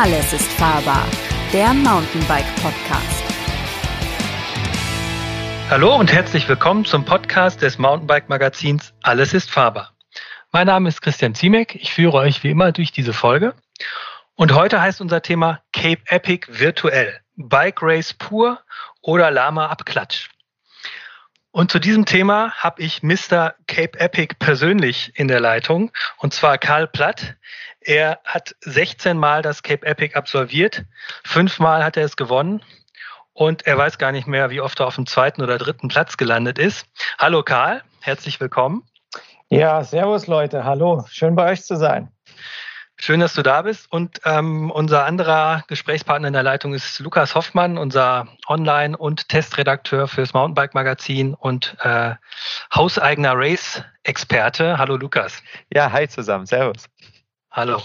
Alles ist fahrbar, der Mountainbike Podcast. Hallo und herzlich willkommen zum Podcast des Mountainbike Magazins Alles ist fahrbar. Mein Name ist Christian Ziemek. Ich führe euch wie immer durch diese Folge. Und heute heißt unser Thema Cape Epic virtuell. Bike Race pur oder Lama Abklatsch. Und zu diesem Thema habe ich Mr. Cape Epic persönlich in der Leitung, und zwar Karl Platt. Er hat 16 Mal das Cape Epic absolviert, fünfmal hat er es gewonnen und er weiß gar nicht mehr, wie oft er auf dem zweiten oder dritten Platz gelandet ist. Hallo Karl, herzlich willkommen. Ja, servus Leute, hallo, schön bei euch zu sein. Schön, dass du da bist. Und ähm, unser anderer Gesprächspartner in der Leitung ist Lukas Hoffmann, unser Online- und Testredakteur fürs Mountainbike-Magazin und äh, hauseigener Race-Experte. Hallo Lukas. Ja, hi zusammen. Servus. Hallo.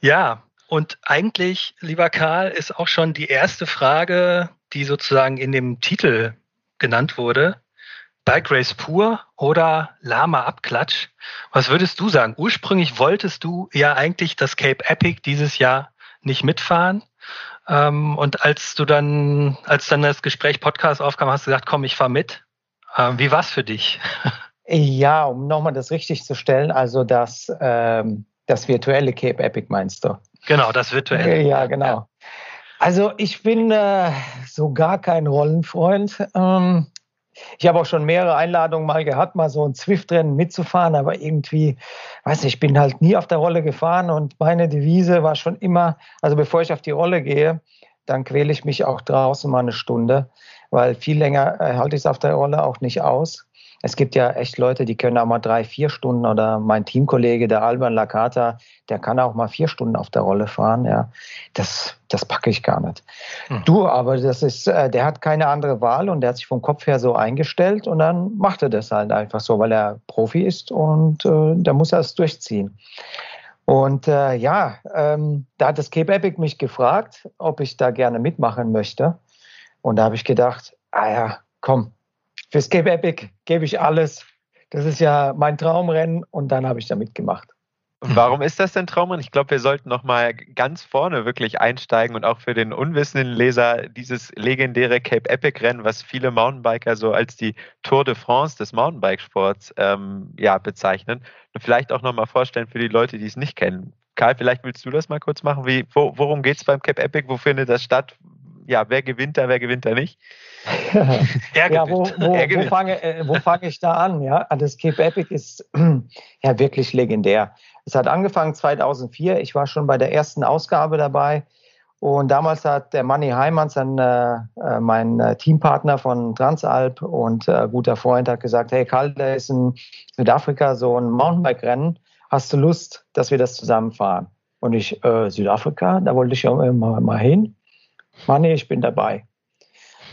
Ja, und eigentlich, lieber Karl, ist auch schon die erste Frage, die sozusagen in dem Titel genannt wurde. Bike Race pur oder Lama Abklatsch? Was würdest du sagen? Ursprünglich wolltest du ja eigentlich das Cape Epic dieses Jahr nicht mitfahren. Ähm, und als du dann, als dann das Gespräch Podcast aufkam, hast du gesagt, komm, ich fahr mit. Ähm, wie war's für dich? Ja, um nochmal das richtig zu stellen, also das, ähm, das virtuelle Cape Epic meinst du? Genau, das virtuelle. Ja, genau. Ja. Also ich bin äh, so gar kein Rollenfreund. Ähm, ich habe auch schon mehrere Einladungen mal gehabt, mal so ein Zwift-Rennen mitzufahren, aber irgendwie, weiß nicht, ich bin halt nie auf der Rolle gefahren und meine Devise war schon immer, also bevor ich auf die Rolle gehe, dann quäle ich mich auch draußen mal eine Stunde, weil viel länger äh, halte ich es auf der Rolle auch nicht aus es gibt ja echt Leute, die können auch mal drei, vier Stunden oder mein Teamkollege, der Alban Lakata, der kann auch mal vier Stunden auf der Rolle fahren. Ja, das, das packe ich gar nicht. Hm. Du, aber das ist, äh, der hat keine andere Wahl und der hat sich vom Kopf her so eingestellt und dann macht er das halt einfach so, weil er Profi ist und äh, da muss er es durchziehen. Und äh, ja, ähm, da hat das Cape Epic mich gefragt, ob ich da gerne mitmachen möchte. Und da habe ich gedacht, ah ja, komm, Fürs Cape Epic gebe ich alles. Das ist ja mein Traumrennen und dann habe ich da mitgemacht. Warum ist das denn Traumrennen? Ich glaube, wir sollten noch mal ganz vorne wirklich einsteigen und auch für den unwissenden Leser dieses legendäre Cape Epic Rennen, was viele Mountainbiker so als die Tour de France des Mountainbikesports ähm, ja, bezeichnen. Und vielleicht auch noch mal vorstellen für die Leute, die es nicht kennen. Karl, vielleicht willst du das mal kurz machen. Wie, wo, worum geht es beim Cape Epic? Wo findet das statt? Ja, wer gewinnt da, wer gewinnt da nicht? ja, wo, wo, wo fange äh, fang ich da an? Ja, das Cape Epic ist ja wirklich legendär. Es hat angefangen 2004. Ich war schon bei der ersten Ausgabe dabei. Und damals hat der Manny Heimanns, ein, äh, äh mein äh, Teampartner von Transalp und äh, guter Freund, hat gesagt, hey Karl, da ist in Südafrika so ein Mountainbike-Rennen. Hast du Lust, dass wir das zusammenfahren? Und ich, äh, Südafrika, da wollte ich ja mal, mal hin. Manny, ich bin dabei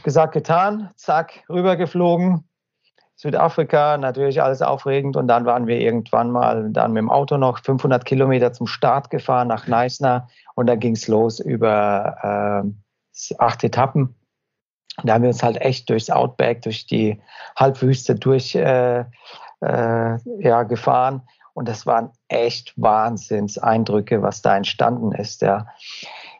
gesagt, getan, zack, rübergeflogen. Südafrika, natürlich alles aufregend. Und dann waren wir irgendwann mal dann mit dem Auto noch 500 Kilometer zum Start gefahren nach Neisner. Und dann ging es los über äh, acht Etappen. Da haben wir uns halt echt durchs Outback, durch die Halbwüste durch äh, äh, ja, gefahren. Und das waren echt Wahnsinnseindrücke, was da entstanden ist. Ja.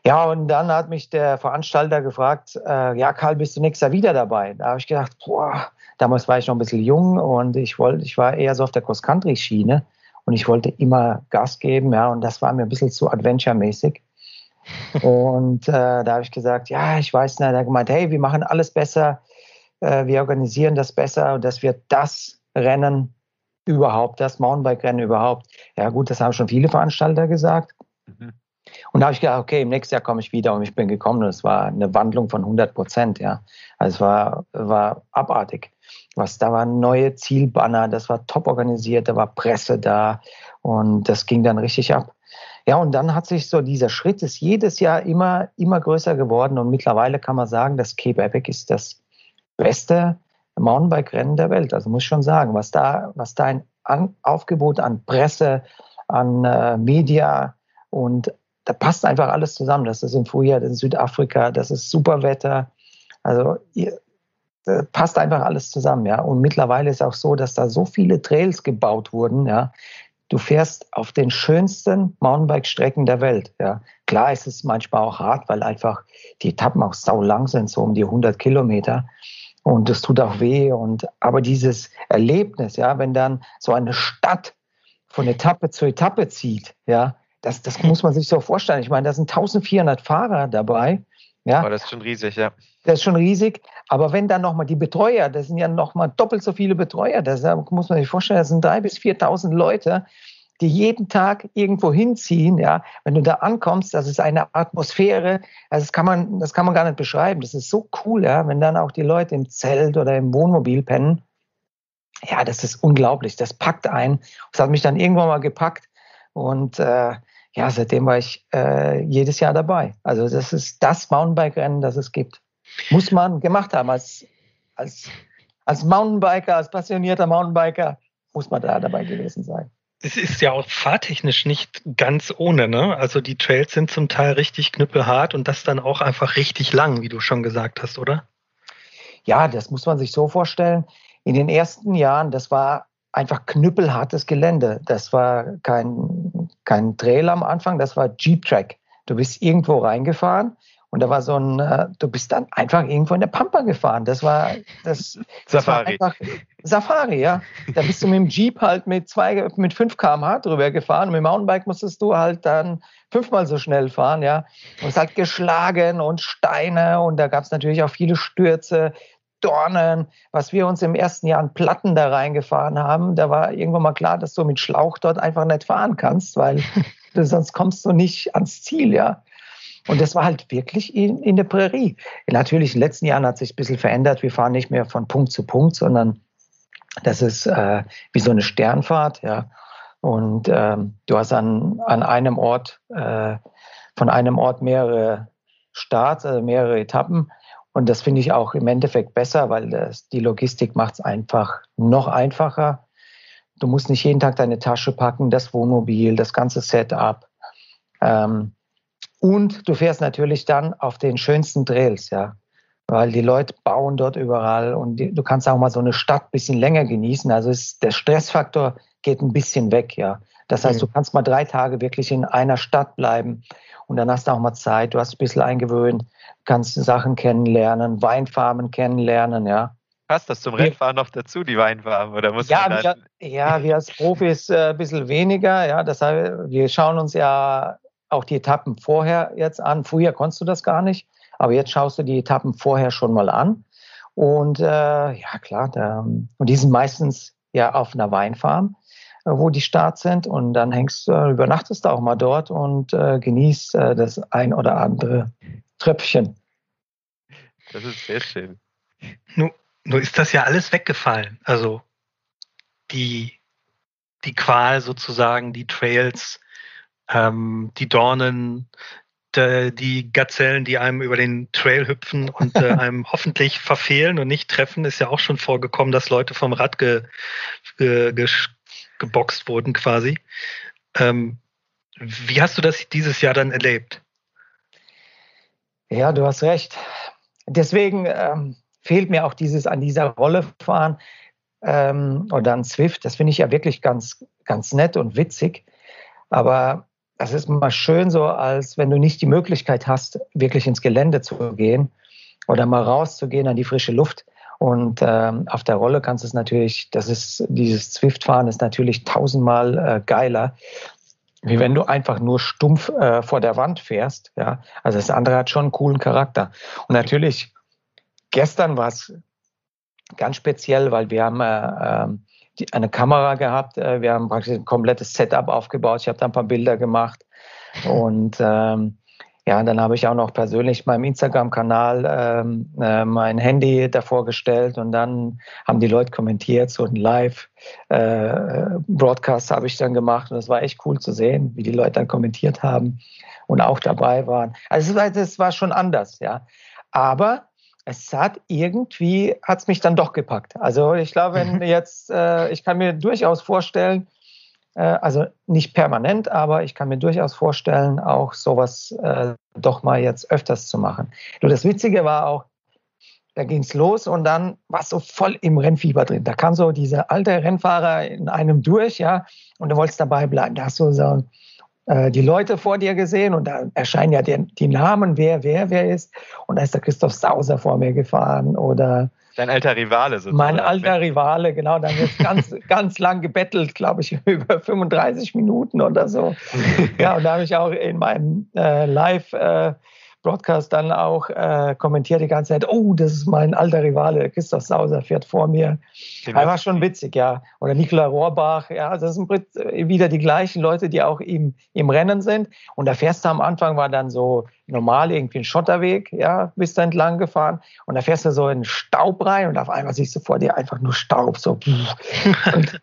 Ja, und dann hat mich der Veranstalter gefragt, äh, ja, Karl, bist du nächstes Jahr wieder dabei? Da habe ich gedacht, boah, damals war ich noch ein bisschen jung und ich wollte, ich war eher so auf der Cross-Country-Schiene und ich wollte immer Gas geben, ja, und das war mir ein bisschen zu adventure-mäßig. und äh, da habe ich gesagt, ja, ich weiß nicht, er hat gemeint, hey, wir machen alles besser, äh, wir organisieren das besser und das wird das Rennen überhaupt, das Mountainbike-Rennen überhaupt. Ja, gut, das haben schon viele Veranstalter gesagt. Mhm. Und da habe ich gedacht, okay, im nächsten Jahr komme ich wieder und ich bin gekommen und es war eine Wandlung von 100 Prozent, ja. Also es war, war abartig. Was, da waren neue Zielbanner, das war top organisiert, da war Presse da und das ging dann richtig ab. Ja, und dann hat sich so dieser Schritt ist jedes Jahr immer, immer größer geworden und mittlerweile kann man sagen, das Cape Epic ist das beste Mountainbike-Rennen der Welt. Also muss ich schon sagen, was da, was da ein Aufgebot an Presse, an äh, Media und da passt einfach alles zusammen. Das ist im Frühjahr, das ist Südafrika, das ist super Wetter. Also ihr, passt einfach alles zusammen, ja. Und mittlerweile ist auch so, dass da so viele Trails gebaut wurden, ja. du fährst auf den schönsten Mountainbike-Strecken der Welt. Ja. Klar ist es manchmal auch hart, weil einfach die Etappen auch sau lang sind, so um die 100 Kilometer. Und es tut auch weh. Und, aber dieses Erlebnis, ja, wenn dann so eine Stadt von Etappe zu Etappe zieht, ja, das, das muss man sich so vorstellen. Ich meine, da sind 1400 Fahrer dabei. Ja. Aber das ist schon riesig, ja. Das ist schon riesig. Aber wenn dann nochmal die Betreuer, das sind ja nochmal doppelt so viele Betreuer, das muss man sich vorstellen, das sind drei bis 4.000 Leute, die jeden Tag irgendwo hinziehen, ja. Wenn du da ankommst, das ist eine Atmosphäre, also das kann man, das kann man gar nicht beschreiben. Das ist so cool, ja, wenn dann auch die Leute im Zelt oder im Wohnmobil pennen. Ja, das ist unglaublich. Das packt ein. Das hat mich dann irgendwann mal gepackt und äh, ja, seitdem war ich äh, jedes Jahr dabei. Also das ist das Mountainbike-Rennen, das es gibt. Muss man gemacht haben als, als, als Mountainbiker, als passionierter Mountainbiker, muss man da dabei gewesen sein. Es ist ja auch fahrtechnisch nicht ganz ohne, ne? Also die Trails sind zum Teil richtig knüppelhart und das dann auch einfach richtig lang, wie du schon gesagt hast, oder? Ja, das muss man sich so vorstellen. In den ersten Jahren, das war einfach knüppelhartes Gelände. Das war kein, kein Trail am Anfang, das war Jeep-Track. Du bist irgendwo reingefahren und da war so ein, äh, du bist dann einfach irgendwo in der Pampa gefahren. Das war das, das Safari. War einfach Safari, ja. Da bist du mit dem Jeep halt mit zwei, mit 5 km/h drüber gefahren. Und mit dem Mountainbike musstest du halt dann fünfmal so schnell fahren, ja. Und es hat geschlagen und Steine und da gab es natürlich auch viele Stürze. Dornen, was wir uns im ersten Jahr an Platten da reingefahren haben, da war irgendwann mal klar, dass du mit Schlauch dort einfach nicht fahren kannst, weil du, sonst kommst du nicht ans Ziel, ja. Und das war halt wirklich in, in der Prärie. Natürlich, in den letzten Jahren hat sich ein bisschen verändert. Wir fahren nicht mehr von Punkt zu Punkt, sondern das ist äh, wie so eine Sternfahrt, ja. Und ähm, du hast an, an einem Ort, äh, von einem Ort mehrere Starts, also mehrere Etappen. Und das finde ich auch im Endeffekt besser, weil das, die Logistik macht es einfach noch einfacher. Du musst nicht jeden Tag deine Tasche packen, das Wohnmobil, das ganze Setup. Ähm, und du fährst natürlich dann auf den schönsten Trails, ja. Weil die Leute bauen dort überall und die, du kannst auch mal so eine Stadt ein bisschen länger genießen. Also ist, der Stressfaktor geht ein bisschen weg, ja. Das heißt, mhm. du kannst mal drei Tage wirklich in einer Stadt bleiben und dann hast du auch mal Zeit, du hast ein bisschen eingewöhnt, kannst Sachen kennenlernen, Weinfarmen kennenlernen, ja. Passt das zum Rennfahren noch dazu, die Weinfarmen? Oder muss ja, wir, ja, wir als Profis äh, ein bisschen weniger. Ja, das heißt, wir schauen uns ja auch die Etappen vorher jetzt an. Früher konntest du das gar nicht, aber jetzt schaust du die Etappen vorher schon mal an. Und äh, ja, klar, da, und die sind meistens ja auf einer Weinfarm. Äh, wo die Starts sind und dann hängst du, übernachtest du auch mal dort und äh, genießt äh, das ein oder andere Tröpfchen. Das ist sehr schön. Nur, nur ist das ja alles weggefallen. Also die, die Qual sozusagen, die Trails, ähm, die Dornen, die Gazellen, die einem über den Trail hüpfen und äh, einem hoffentlich verfehlen und nicht treffen, ist ja auch schon vorgekommen, dass Leute vom Rad ge, ge, geboxt wurden quasi. Ähm, wie hast du das dieses Jahr dann erlebt? Ja, du hast recht. Deswegen ähm, fehlt mir auch dieses an dieser Rolle fahren ähm, oder an Swift. Das finde ich ja wirklich ganz, ganz nett und witzig. Aber das ist mal schön so, als wenn du nicht die Möglichkeit hast, wirklich ins Gelände zu gehen oder mal rauszugehen an die frische Luft. Und ähm, auf der Rolle kannst du es natürlich, das ist, dieses Zwift-Fahren ist natürlich tausendmal äh, geiler, wie wenn du einfach nur stumpf äh, vor der Wand fährst. Ja, also das andere hat schon einen coolen Charakter. Und natürlich, gestern war es ganz speziell, weil wir haben äh, ähm, die, eine Kamera gehabt, äh, wir haben praktisch ein komplettes Setup aufgebaut. Ich habe da ein paar Bilder gemacht und ähm, ja, dann habe ich auch noch persönlich meinem Instagram-Kanal ähm, äh, mein Handy davor gestellt und dann haben die Leute kommentiert, so ein Live-Broadcast äh, habe ich dann gemacht und es war echt cool zu sehen, wie die Leute dann kommentiert haben und auch dabei waren. Also es war, schon anders, ja. Aber es hat irgendwie, hat es mich dann doch gepackt. Also ich glaube, wenn jetzt, äh, ich kann mir durchaus vorstellen, äh, also nicht permanent, aber ich kann mir durchaus vorstellen, auch sowas äh, doch mal jetzt öfters zu machen. Nur das Witzige war auch, da ging es los und dann war es so voll im Rennfieber drin. Da kam so dieser alte Rennfahrer in einem durch, ja, und du wolltest dabei bleiben. Da hast du so äh, die Leute vor dir gesehen und da erscheinen ja die, die, Namen, wer, wer, wer ist. Und da ist der Christoph Sauser vor mir gefahren oder Dein alter Rivale sozusagen. Mein alter Rivale, genau. Dann wird ganz, ganz lang gebettelt, glaube ich, über 35 Minuten oder so. ja, und da habe ich auch in meinem äh, Live- äh, Broadcast dann auch äh, kommentiert die ganze Zeit, oh, das ist mein alter Rivale, Christoph Sauser fährt vor mir. Das war schon witzig, ja. Oder Nikola Rohrbach, ja, das sind wieder die gleichen Leute, die auch im, im Rennen sind. Und da fährst du am Anfang war dann so normal irgendwie ein Schotterweg, ja, bist du entlang gefahren. Und da fährst du so in Staub rein und auf einmal siehst du vor dir einfach nur Staub, so. und,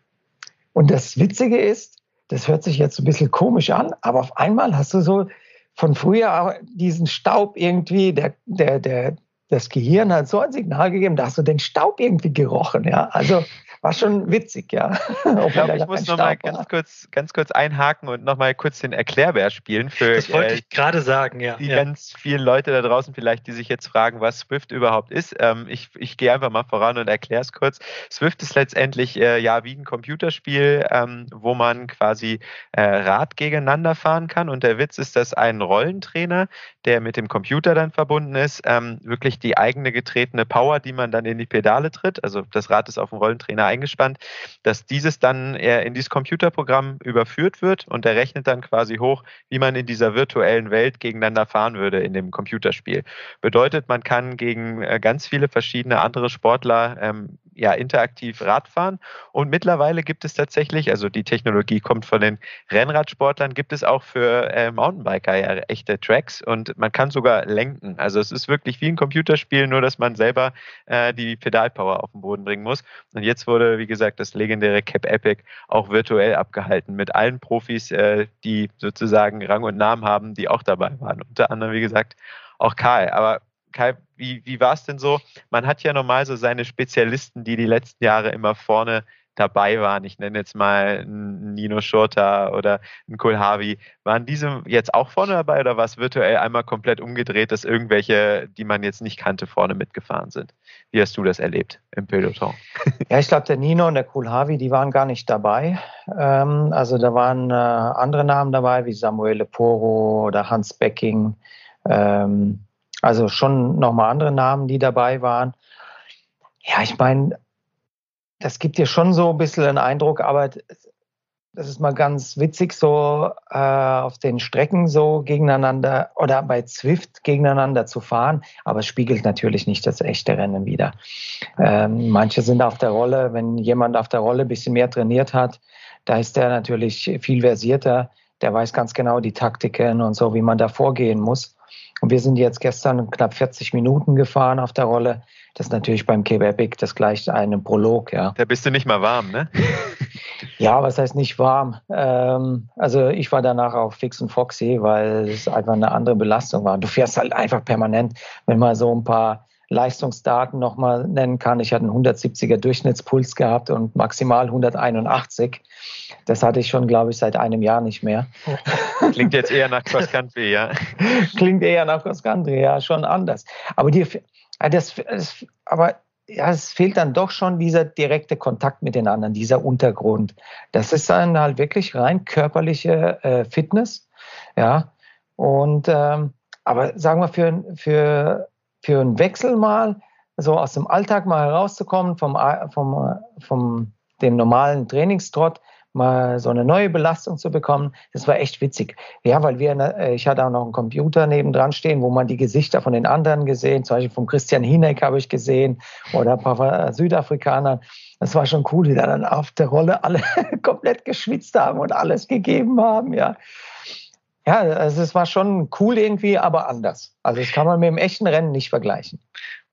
und das Witzige ist, das hört sich jetzt ein bisschen komisch an, aber auf einmal hast du so von früher diesen Staub irgendwie, der, der, der, das Gehirn hat so ein Signal gegeben, da hast du den Staub irgendwie gerochen, ja. Also war schon witzig, ja. ich glaube, ich muss noch mal ganz kurz, ganz kurz einhaken und noch mal kurz den Erklärbär spielen für das wollte äh, ich gerade sagen, ja. Die ja. ganz vielen Leute da draußen vielleicht, die sich jetzt fragen, was Swift überhaupt ist. Ähm, ich ich gehe einfach mal voran und erkläre es kurz. Swift ist letztendlich äh, ja wie ein Computerspiel, ähm, wo man quasi äh, Rad gegeneinander fahren kann. Und der Witz ist, dass ein Rollentrainer, der mit dem Computer dann verbunden ist, ähm, wirklich die eigene getretene Power, die man dann in die Pedale tritt, also das Rad ist auf dem Rollentrainer eingespannt, dass dieses dann in dieses Computerprogramm überführt wird und der rechnet dann quasi hoch, wie man in dieser virtuellen Welt gegeneinander fahren würde in dem Computerspiel. Bedeutet, man kann gegen äh, ganz viele verschiedene andere Sportler ähm, ja, interaktiv Radfahren. Und mittlerweile gibt es tatsächlich, also die Technologie kommt von den Rennradsportlern, gibt es auch für äh, Mountainbiker ja echte Tracks und man kann sogar lenken. Also es ist wirklich wie ein Computerspiel, nur dass man selber äh, die Pedalpower auf den Boden bringen muss. Und jetzt wurde, wie gesagt, das legendäre Cap Epic auch virtuell abgehalten mit allen Profis, äh, die sozusagen Rang und Namen haben, die auch dabei waren. Unter anderem, wie gesagt, auch Karl. Aber Kai, wie, wie war es denn so? Man hat ja normal so seine Spezialisten, die die letzten Jahre immer vorne dabei waren. Ich nenne jetzt mal einen Nino Schurter oder einen Kohlhavi. Waren diese jetzt auch vorne dabei oder war es virtuell einmal komplett umgedreht, dass irgendwelche, die man jetzt nicht kannte, vorne mitgefahren sind? Wie hast du das erlebt im Peloton? Ja, ich glaube, der Nino und der Kohlhavi, die waren gar nicht dabei. Ähm, also da waren äh, andere Namen dabei, wie Samuele Poro oder Hans Becking. Ähm, also schon nochmal andere Namen, die dabei waren. Ja, ich meine, das gibt dir schon so ein bisschen einen Eindruck, aber das ist mal ganz witzig, so äh, auf den Strecken so gegeneinander oder bei Zwift gegeneinander zu fahren, aber es spiegelt natürlich nicht das echte Rennen wieder. Ähm, manche sind auf der Rolle, wenn jemand auf der Rolle ein bisschen mehr trainiert hat, da ist der natürlich viel versierter, der weiß ganz genau die Taktiken und so, wie man da vorgehen muss. Und wir sind jetzt gestern knapp 40 Minuten gefahren auf der Rolle. Das ist natürlich beim Cape Epic das gleiche einem Prolog, ja. Da bist du nicht mal warm, ne? ja, was heißt nicht warm? Ähm, also ich war danach auch fix und foxy, weil es einfach eine andere Belastung war. Du fährst halt einfach permanent, wenn man so ein paar Leistungsdaten nochmal nennen kann. Ich hatte einen 170er Durchschnittspuls gehabt und maximal 181. Das hatte ich schon, glaube ich, seit einem Jahr nicht mehr. Klingt jetzt eher nach Cross Country, ja. Klingt eher nach Cross Country, ja, schon anders. Aber die, das, das, aber ja, es fehlt dann doch schon dieser direkte Kontakt mit den anderen, dieser Untergrund. Das ist dann halt wirklich rein körperliche äh, Fitness, ja. Und ähm, aber sagen wir für, für für einen Wechsel mal, so aus dem Alltag mal herauszukommen, vom, vom, vom dem normalen Trainingstrott, mal so eine neue Belastung zu bekommen, das war echt witzig. Ja, weil wir, äh, ich hatte auch noch einen Computer nebendran stehen, wo man die Gesichter von den anderen gesehen, zum Beispiel von Christian Hineck habe ich gesehen oder ein paar Südafrikanern. Das war schon cool, die dann auf der Rolle alle komplett geschwitzt haben und alles gegeben haben, ja. Ja, also es war schon cool irgendwie, aber anders. Also das kann man mit dem echten Rennen nicht vergleichen.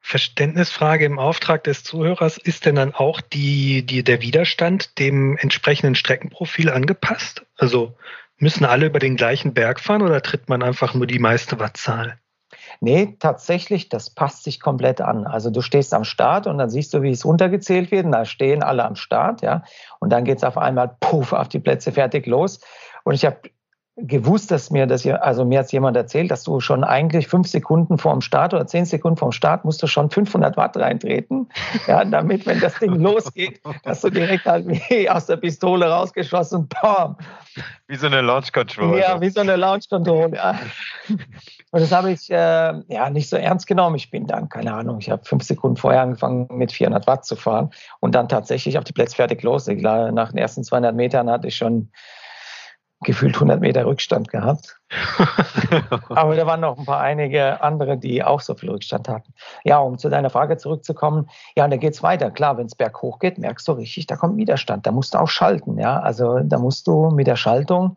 Verständnisfrage im Auftrag des Zuhörers, ist denn dann auch die, die, der Widerstand dem entsprechenden Streckenprofil angepasst? Also müssen alle über den gleichen Berg fahren oder tritt man einfach nur die meiste Wattzahl? Nee, tatsächlich, das passt sich komplett an. Also du stehst am Start und dann siehst du, wie es runtergezählt wird. Und da stehen alle am Start, ja. Und dann geht es auf einmal puff auf die Plätze fertig los. Und ich habe gewusst, dass mir das, also mir hat jemand erzählt, dass du schon eigentlich fünf Sekunden vorm Start oder zehn Sekunden vorm Start musst du schon 500 Watt reintreten, ja, damit, wenn das Ding losgeht, dass du direkt halt wie aus der Pistole rausgeschossen, bam. Wie so eine Launch Control. Ja, wie so eine Launch Control, ja. Und das habe ich äh, ja nicht so ernst genommen. Ich bin dann, keine Ahnung, ich habe fünf Sekunden vorher angefangen mit 400 Watt zu fahren und dann tatsächlich auf die Plätze fertig los. Nach den ersten 200 Metern hatte ich schon gefühlt 100 Meter Rückstand gehabt. Aber da waren noch ein paar einige andere, die auch so viel Rückstand hatten. Ja, um zu deiner Frage zurückzukommen, ja, und da geht's weiter. Klar, wenn es berghoch geht, merkst du richtig, da kommt Widerstand. Da musst du auch schalten, ja. Also da musst du mit der Schaltung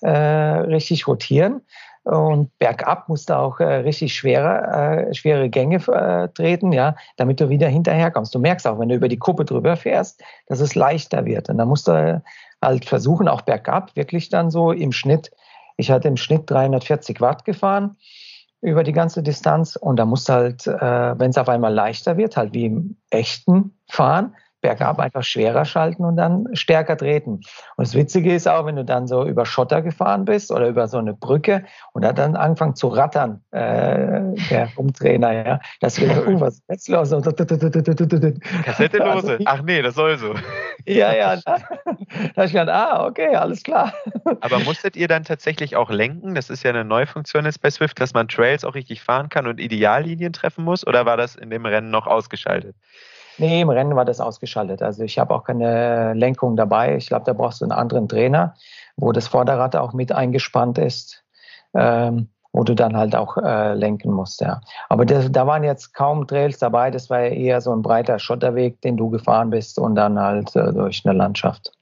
äh, richtig rotieren. Und bergab musst du auch äh, richtig schwere, äh, schwere Gänge äh, treten, ja, damit du wieder hinterherkommst. Du merkst auch, wenn du über die Kuppe drüber fährst, dass es leichter wird. Und da musst du halt versuchen, auch bergab, wirklich dann so im Schnitt. Ich hatte im Schnitt 340 Watt gefahren über die ganze Distanz und da musst du halt, äh, wenn es auf einmal leichter wird, halt wie im echten Fahren, bergab einfach schwerer schalten und dann stärker treten. Und das Witzige ist auch, wenn du dann so über Schotter gefahren bist oder über so eine Brücke und hat dann angefangen zu rattern, äh, der Umtrainer, ja, das wird, uh, was ist jetzt los? Kassette lose. Ach nee, das soll so. Ja, ja. Da, da ich gedacht, ah, okay, alles klar. Aber musstet ihr dann tatsächlich auch lenken? Das ist ja eine neue Funktion jetzt bei Swift, dass man Trails auch richtig fahren kann und Ideallinien treffen muss? Oder war das in dem Rennen noch ausgeschaltet? Nee, im Rennen war das ausgeschaltet. Also ich habe auch keine Lenkung dabei. Ich glaube, da brauchst du einen anderen Trainer, wo das Vorderrad auch mit eingespannt ist, ähm, wo du dann halt auch äh, lenken musst. Ja. Aber das, da waren jetzt kaum Trails dabei. Das war eher so ein breiter Schotterweg, den du gefahren bist und dann halt äh, durch eine Landschaft.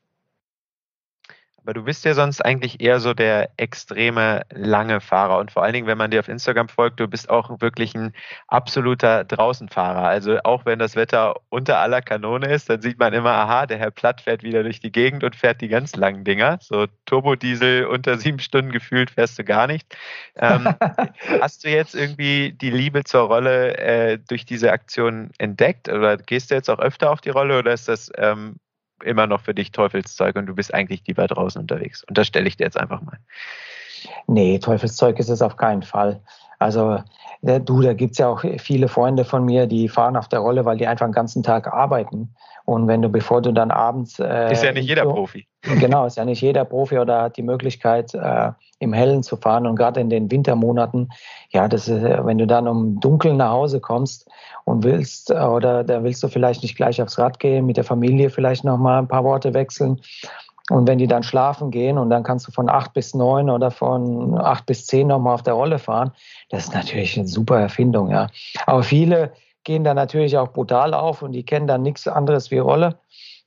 Aber du bist ja sonst eigentlich eher so der extreme lange Fahrer. Und vor allen Dingen, wenn man dir auf Instagram folgt, du bist auch wirklich ein absoluter Draußenfahrer. Also auch wenn das Wetter unter aller Kanone ist, dann sieht man immer, aha, der Herr Platt fährt wieder durch die Gegend und fährt die ganz langen Dinger. So Turbodiesel unter sieben Stunden gefühlt fährst du gar nicht. Ähm, hast du jetzt irgendwie die Liebe zur Rolle äh, durch diese Aktion entdeckt? Oder gehst du jetzt auch öfter auf die Rolle oder ist das ähm, immer noch für dich Teufelszeug und du bist eigentlich lieber draußen unterwegs. Und das stelle ich dir jetzt einfach mal. Nee, Teufelszeug ist es auf keinen Fall. Also äh, du, da gibt es ja auch viele Freunde von mir, die fahren auf der Rolle, weil die einfach den ganzen Tag arbeiten. Und wenn du, bevor du dann abends. Äh, ist ja nicht jeder so, Profi. Genau, ist ja nicht jeder Profi oder hat die Möglichkeit, äh, im Hellen zu fahren. Und gerade in den Wintermonaten, ja, das ist, wenn du dann um dunkel nach Hause kommst und willst, äh, oder da willst du vielleicht nicht gleich aufs Rad gehen, mit der Familie vielleicht nochmal ein paar Worte wechseln. Und wenn die dann schlafen gehen und dann kannst du von acht bis neun oder von acht bis zehn nochmal auf der Rolle fahren, das ist natürlich eine super Erfindung, ja. Aber viele gehen da natürlich auch brutal auf und die kennen dann nichts anderes wie Rolle.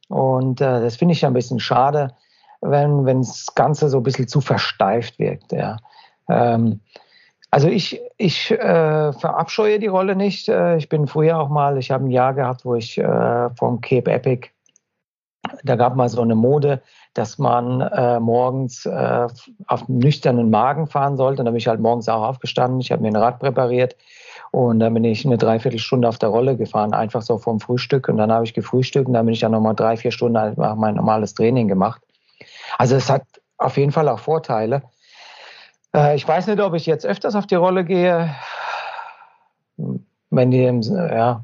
Und äh, das finde ich ja ein bisschen schade, wenn, wenn das Ganze so ein bisschen zu versteift wirkt. Ja. Ähm, also ich, ich äh, verabscheue die Rolle nicht. Äh, ich bin früher auch mal, ich habe ein Jahr gehabt, wo ich äh, vom Cape Epic, da gab mal so eine Mode, dass man äh, morgens äh, auf nüchternen Magen fahren sollte. Und da bin ich halt morgens auch aufgestanden. Ich habe mir ein Rad präpariert und dann bin ich eine Dreiviertelstunde auf der Rolle gefahren, einfach so vom Frühstück. Und dann habe ich gefrühstückt und dann bin ich dann nochmal drei, vier Stunden halt mein normales Training gemacht. Also es hat auf jeden Fall auch Vorteile. Äh, ich weiß nicht, ob ich jetzt öfters auf die Rolle gehe. Wenn die, ja,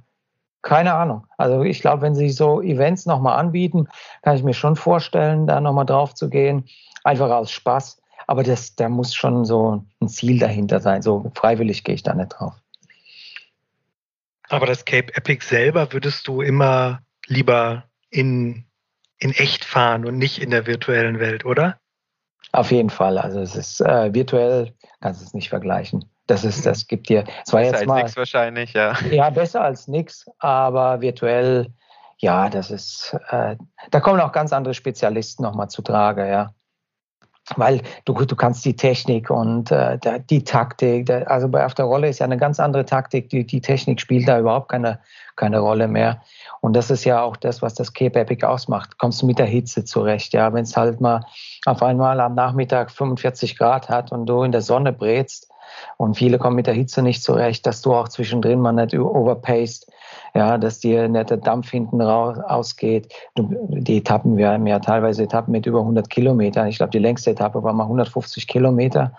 keine Ahnung. Also ich glaube, wenn sie so Events nochmal anbieten, kann ich mir schon vorstellen, da nochmal drauf zu gehen. Einfach aus Spaß. Aber das, da muss schon so ein Ziel dahinter sein. So freiwillig gehe ich da nicht drauf. Aber das Cape Epic selber würdest du immer lieber in, in echt fahren und nicht in der virtuellen Welt, oder? Auf jeden Fall. Also es ist äh, virtuell, kannst du es nicht vergleichen. Das ist, das gibt dir. Es war besser jetzt mal, als nichts wahrscheinlich, ja. Ja, besser als nichts, aber virtuell, ja, das ist, äh, da kommen auch ganz andere Spezialisten nochmal zu Trage, ja weil du, du kannst die Technik und äh, die Taktik, der, also bei auf der Rolle ist ja eine ganz andere Taktik, die, die Technik spielt da überhaupt keine, keine Rolle mehr. Und das ist ja auch das, was das Cape Epic ausmacht. Kommst du mit der Hitze zurecht, ja, wenn es halt mal auf einmal am Nachmittag 45 Grad hat und du in der Sonne brätst und viele kommen mit der Hitze nicht zurecht, dass du auch zwischendrin mal nicht overpaced, ja, dass dir nicht der Dampf hinten raus ausgeht. Die Etappen, wir haben ja teilweise Etappen mit über 100 Kilometern. Ich glaube, die längste Etappe war mal 150 Kilometer.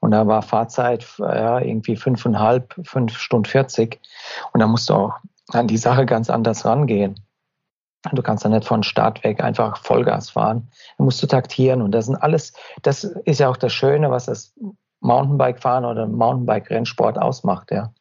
Und da war Fahrzeit ja, irgendwie fünfeinhalb, fünf Stunden 40. Und da musst du auch an die Sache ganz anders rangehen. Du kannst dann nicht von Start weg einfach Vollgas fahren. Da musst du taktieren. Und das sind alles, das ist ja auch das Schöne, was das Mountainbike-Fahren oder Mountainbike-Rennsport ausmacht, ja.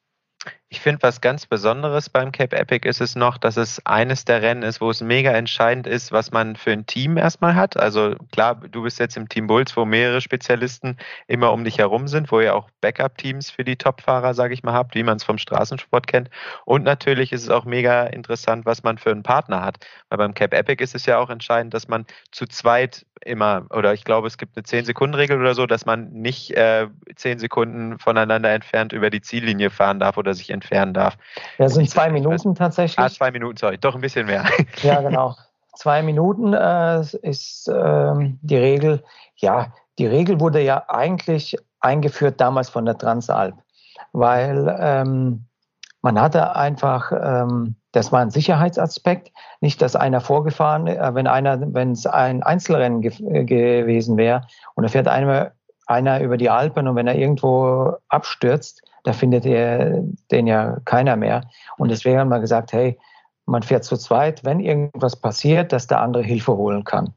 Ich finde, was ganz Besonderes beim Cape Epic ist es noch, dass es eines der Rennen ist, wo es mega entscheidend ist, was man für ein Team erstmal hat. Also klar, du bist jetzt im Team Bulls, wo mehrere Spezialisten immer um dich herum sind, wo ihr auch Backup-Teams für die Topfahrer, sage ich mal, habt, wie man es vom Straßensport kennt. Und natürlich ist es auch mega interessant, was man für einen Partner hat. Weil beim Cape Epic ist es ja auch entscheidend, dass man zu zweit immer, oder ich glaube, es gibt eine 10-Sekunden-Regel oder so, dass man nicht äh, 10 Sekunden voneinander entfernt über die Ziellinie fahren darf oder sich entfernen darf. Ja, das sind zwei Minuten tatsächlich. Ah, zwei Minuten, sorry, doch ein bisschen mehr. Ja, genau. Zwei Minuten äh, ist äh, die Regel. Ja, die Regel wurde ja eigentlich eingeführt damals von der Transalp, weil ähm, man hatte einfach, ähm, das war ein Sicherheitsaspekt, nicht, dass einer vorgefahren, äh, wenn einer, wenn es ein Einzelrennen ge gewesen wäre und da fährt einer, einer über die Alpen und wenn er irgendwo abstürzt, da findet er den ja keiner mehr. Und deswegen haben wir gesagt, hey, man fährt zu zweit, wenn irgendwas passiert, dass der andere Hilfe holen kann.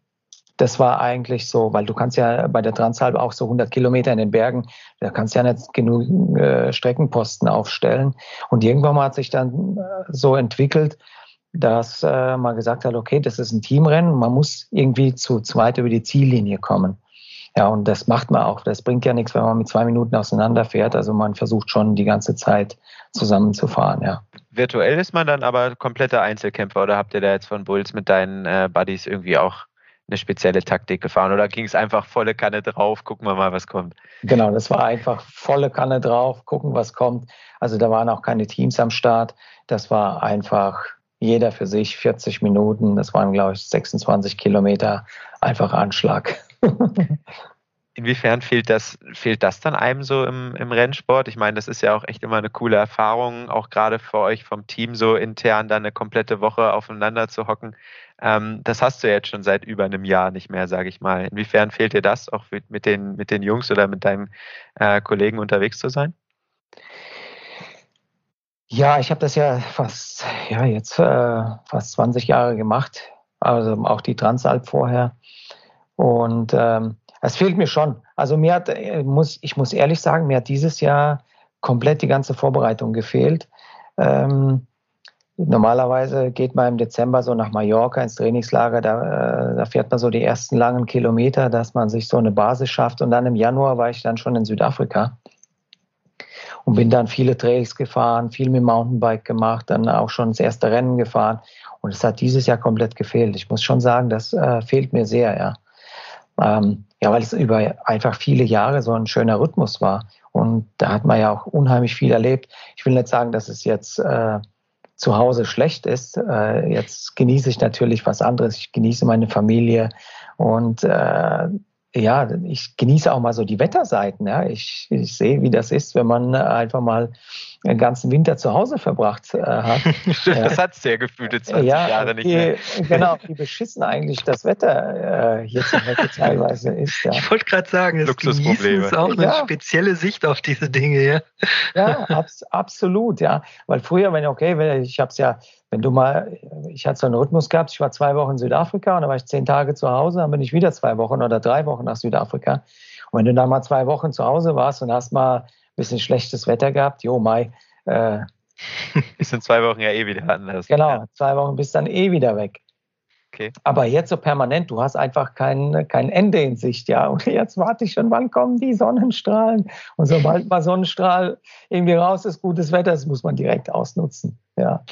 Das war eigentlich so, weil du kannst ja bei der Transalp auch so 100 Kilometer in den Bergen, da kannst du ja nicht genug äh, Streckenposten aufstellen. Und irgendwann mal hat sich dann äh, so entwickelt, dass äh, man gesagt hat, okay, das ist ein Teamrennen, man muss irgendwie zu zweit über die Ziellinie kommen. Ja, und das macht man auch. Das bringt ja nichts, wenn man mit zwei Minuten auseinanderfährt. Also man versucht schon die ganze Zeit zusammenzufahren, ja. Virtuell ist man dann aber kompletter Einzelkämpfer oder habt ihr da jetzt von Bulls mit deinen äh, Buddies irgendwie auch eine spezielle Taktik gefahren oder ging es einfach volle Kanne drauf, gucken wir mal, was kommt? Genau, das war einfach volle Kanne drauf, gucken, was kommt. Also da waren auch keine Teams am Start. Das war einfach jeder für sich 40 Minuten. Das waren, glaube ich, 26 Kilometer. Einfach Anschlag. Inwiefern fehlt das, fehlt das dann einem so im, im Rennsport? Ich meine, das ist ja auch echt immer eine coole Erfahrung, auch gerade für euch vom Team so intern dann eine komplette Woche aufeinander zu hocken. Ähm, das hast du jetzt schon seit über einem Jahr nicht mehr, sage ich mal. Inwiefern fehlt dir das, auch mit den, mit den Jungs oder mit deinen äh, Kollegen unterwegs zu sein? Ja, ich habe das ja fast, ja, jetzt äh, fast 20 Jahre gemacht, also auch die Transalp vorher. Und ähm, es fehlt mir schon. Also mir hat, äh, muss, ich muss ehrlich sagen, mir hat dieses Jahr komplett die ganze Vorbereitung gefehlt. Ähm, normalerweise geht man im Dezember so nach Mallorca ins Trainingslager, da, äh, da fährt man so die ersten langen Kilometer, dass man sich so eine Basis schafft. Und dann im Januar war ich dann schon in Südafrika und bin dann viele Trails gefahren, viel mit Mountainbike gemacht, dann auch schon das erste Rennen gefahren. Und es hat dieses Jahr komplett gefehlt. Ich muss schon sagen, das äh, fehlt mir sehr, ja. Ähm, ja, weil es über einfach viele Jahre so ein schöner Rhythmus war. Und da hat man ja auch unheimlich viel erlebt. Ich will nicht sagen, dass es jetzt äh, zu Hause schlecht ist. Äh, jetzt genieße ich natürlich was anderes. Ich genieße meine Familie und äh, ja, ich genieße auch mal so die Wetterseiten. Ja. Ich, ich sehe, wie das ist, wenn man einfach mal den ganzen Winter zu Hause verbracht äh, hat. das hat sehr gefühlte 20 ja, Jahre nicht mehr. Genau, wie beschissen eigentlich das Wetter äh, hier zu Hause teilweise ist. Ja. Ich wollte gerade sagen, das Genießen ist auch eine ja. spezielle Sicht auf diese Dinge. Ja, ja abs absolut, ja. Weil früher, wenn okay, ich habe es ja wenn du mal, ich hatte so einen Rhythmus gehabt, ich war zwei Wochen in Südafrika und dann war ich zehn Tage zu Hause, dann bin ich wieder zwei Wochen oder drei Wochen nach Südafrika. Und wenn du dann mal zwei Wochen zu Hause warst und hast mal bisschen schlechtes Wetter gehabt, jo, Mai. Äh, ist in zwei Wochen ja eh wieder anders. Genau, zwei Wochen bist dann eh wieder weg. Okay. Aber jetzt so permanent, du hast einfach kein, kein Ende in Sicht, ja. Und jetzt warte ich schon, wann kommen die Sonnenstrahlen? Und sobald mal Sonnenstrahl irgendwie raus ist, gutes Wetter, das muss man direkt ausnutzen, ja.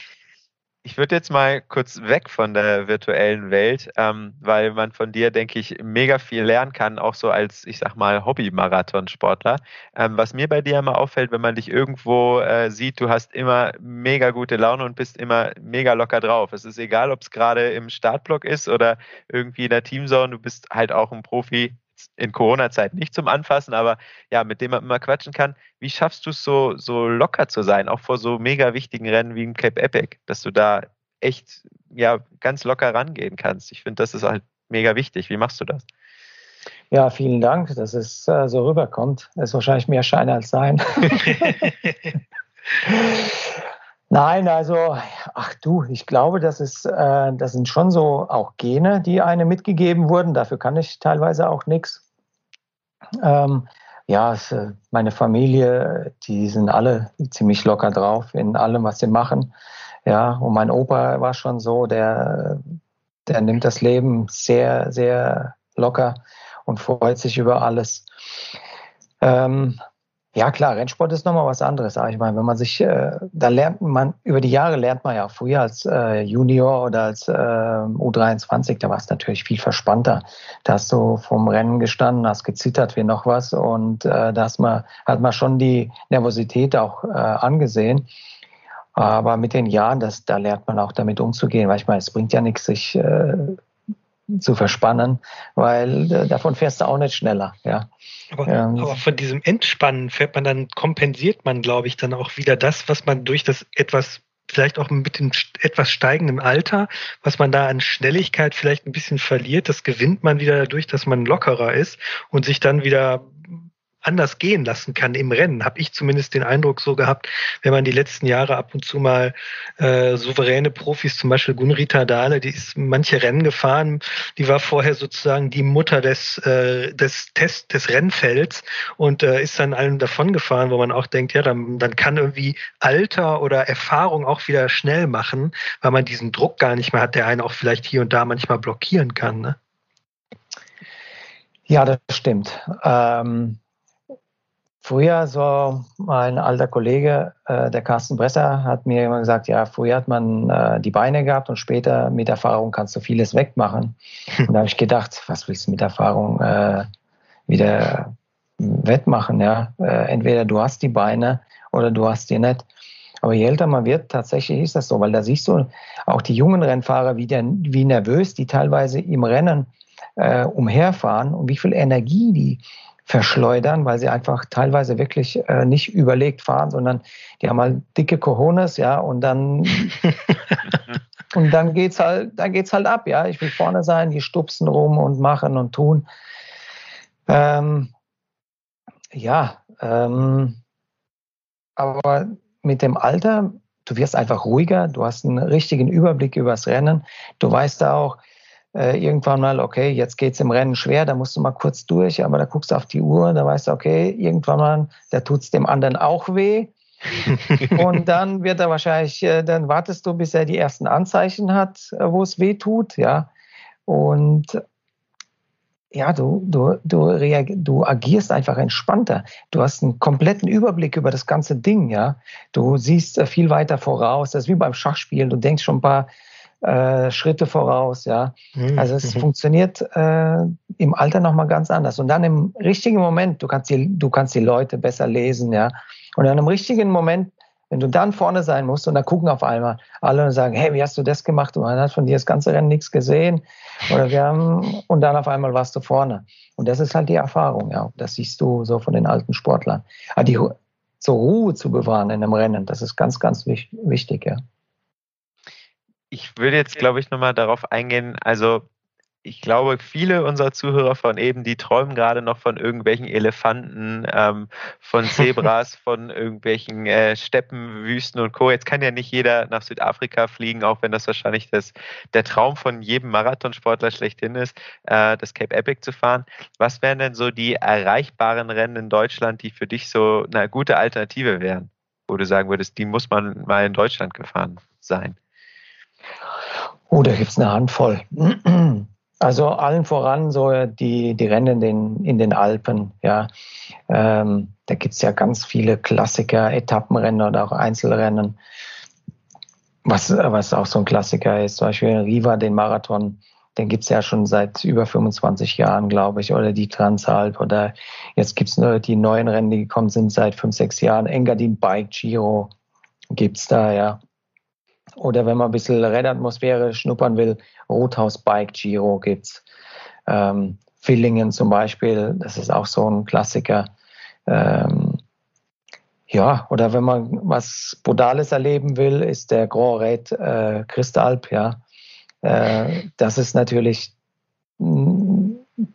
Ich würde jetzt mal kurz weg von der virtuellen Welt, ähm, weil man von dir, denke ich, mega viel lernen kann, auch so als, ich sag mal, Hobby-Marathonsportler. Ähm, was mir bei dir immer auffällt, wenn man dich irgendwo äh, sieht, du hast immer mega gute Laune und bist immer mega locker drauf. Es ist egal, ob es gerade im Startblock ist oder irgendwie in der Teamzone, du bist halt auch ein Profi, jetzt in Corona-Zeit nicht zum Anfassen, aber ja, mit dem man immer quatschen kann. Wie schaffst du es so, so locker zu sein, auch vor so mega wichtigen Rennen wie im Cape Epic, dass du da echt ja ganz locker rangehen kannst? Ich finde, das ist halt mega wichtig. Wie machst du das? Ja, vielen Dank, dass es äh, so rüberkommt. Das ist wahrscheinlich mehr Schein als Sein. Nein, also, ach du, ich glaube, das ist, äh, das sind schon so auch Gene, die einem mitgegeben wurden. Dafür kann ich teilweise auch nichts. Ähm, ja, es, äh, meine Familie, die sind alle ziemlich locker drauf in allem, was sie machen. Ja, und mein Opa war schon so, der, der nimmt das Leben sehr, sehr locker und freut sich über alles. Ähm, ja, klar, Rennsport ist nochmal was anderes. Aber ich meine, wenn man sich, äh, da lernt man, über die Jahre lernt man ja früher als äh, Junior oder als äh, U23, da war es natürlich viel verspannter. Da hast du vom Rennen gestanden, hast gezittert wie noch was und äh, da hast man, hat man schon die Nervosität auch äh, angesehen. Aber mit den Jahren, das, da lernt man auch damit umzugehen, weil ich meine, es bringt ja nichts, sich äh, zu verspannen, weil äh, davon fährst du auch nicht schneller. Ja. Aber, ähm, aber, von diesem Entspannen fährt man dann, kompensiert man, glaube ich, dann auch wieder das, was man durch das etwas, vielleicht auch mit dem etwas steigenden Alter, was man da an Schnelligkeit vielleicht ein bisschen verliert, das gewinnt man wieder dadurch, dass man lockerer ist und sich dann wieder anders gehen lassen kann im Rennen. Habe ich zumindest den Eindruck so gehabt, wenn man die letzten Jahre ab und zu mal äh, souveräne Profis, zum Beispiel Gunrita Dahle, die ist manche Rennen gefahren, die war vorher sozusagen die Mutter des, äh, des Test des Rennfelds und äh, ist dann allen davon gefahren, wo man auch denkt, ja, dann, dann kann irgendwie Alter oder Erfahrung auch wieder schnell machen, weil man diesen Druck gar nicht mehr hat, der einen auch vielleicht hier und da manchmal blockieren kann. Ne? Ja, das stimmt. Ähm Früher, so mein alter Kollege, äh, der Carsten Bresser, hat mir immer gesagt, ja, früher hat man äh, die Beine gehabt und später mit Erfahrung kannst du vieles wegmachen. Und da habe ich gedacht, was willst du mit Erfahrung äh, wieder wettmachen? Ja? Äh, entweder du hast die Beine oder du hast die nicht. Aber je älter man wird, tatsächlich ist das so, weil da siehst du auch die jungen Rennfahrer, wie, der, wie nervös die teilweise im Rennen äh, umherfahren und wie viel Energie die verschleudern, weil sie einfach teilweise wirklich äh, nicht überlegt fahren, sondern die haben halt dicke Cojones, ja, und dann und dann geht's halt, dann geht's halt ab, ja. Ich will vorne sein, die stupsen rum und machen und tun. Ähm, ja, ähm, aber mit dem Alter, du wirst einfach ruhiger, du hast einen richtigen Überblick übers Rennen, du weißt auch, äh, irgendwann mal, okay, jetzt geht's im Rennen schwer, da musst du mal kurz durch, aber da guckst du auf die Uhr, da weißt du, okay, irgendwann mal, da tut's dem anderen auch weh. und dann wird er wahrscheinlich, äh, dann wartest du, bis er die ersten Anzeichen hat, äh, wo es weh tut, ja. Und ja, du, du, du, du agierst einfach entspannter. Du hast einen kompletten Überblick über das ganze Ding, ja. Du siehst äh, viel weiter voraus. Das ist wie beim Schachspielen. Du denkst schon ein paar äh, Schritte voraus, ja. Mhm. Also es mhm. funktioniert äh, im Alter nochmal ganz anders. Und dann im richtigen Moment, du kannst die, du kannst die Leute besser lesen, ja. Und dann im richtigen Moment, wenn du dann vorne sein musst und dann gucken auf einmal alle und sagen, hey, wie hast du das gemacht? Und man hat von dir das ganze Rennen nichts gesehen. Oder wir haben, und dann auf einmal warst du vorne. Und das ist halt die Erfahrung, ja. Das siehst du so von den alten Sportlern. Aber die, so Ruhe zu bewahren in einem Rennen, das ist ganz, ganz wichtig, ja ich würde jetzt, glaube ich, nochmal darauf eingehen. Also, ich glaube, viele unserer Zuhörer von eben, die träumen gerade noch von irgendwelchen Elefanten, ähm, von Zebras, von irgendwelchen äh, Steppen, Wüsten und Co. Jetzt kann ja nicht jeder nach Südafrika fliegen, auch wenn das wahrscheinlich das, der Traum von jedem Marathonsportler schlechthin ist, äh, das Cape Epic zu fahren. Was wären denn so die erreichbaren Rennen in Deutschland, die für dich so eine gute Alternative wären, wo du sagen würdest, die muss man mal in Deutschland gefahren sein? Oh, da gibt es eine Handvoll. Also allen voran so die, die Rennen in den, in den Alpen. Ja. Ähm, da gibt es ja ganz viele Klassiker, Etappenrennen oder auch Einzelrennen. Was, was auch so ein Klassiker ist, zum Beispiel Riva, den Marathon, den gibt es ja schon seit über 25 Jahren, glaube ich, oder die Transalp oder jetzt gibt es nur die neuen Rennen, die gekommen sind seit fünf, sechs Jahren. Engadin Bike Giro gibt es da, ja. Oder wenn man ein bisschen Rennatmosphäre schnuppern will, Rothaus Bike Giro gibt's. Ähm, Villingen zum Beispiel, das ist auch so ein Klassiker. Ähm, ja, oder wenn man was Brutales erleben will, ist der Grand Raid äh, Christalp, ja. Äh, das ist natürlich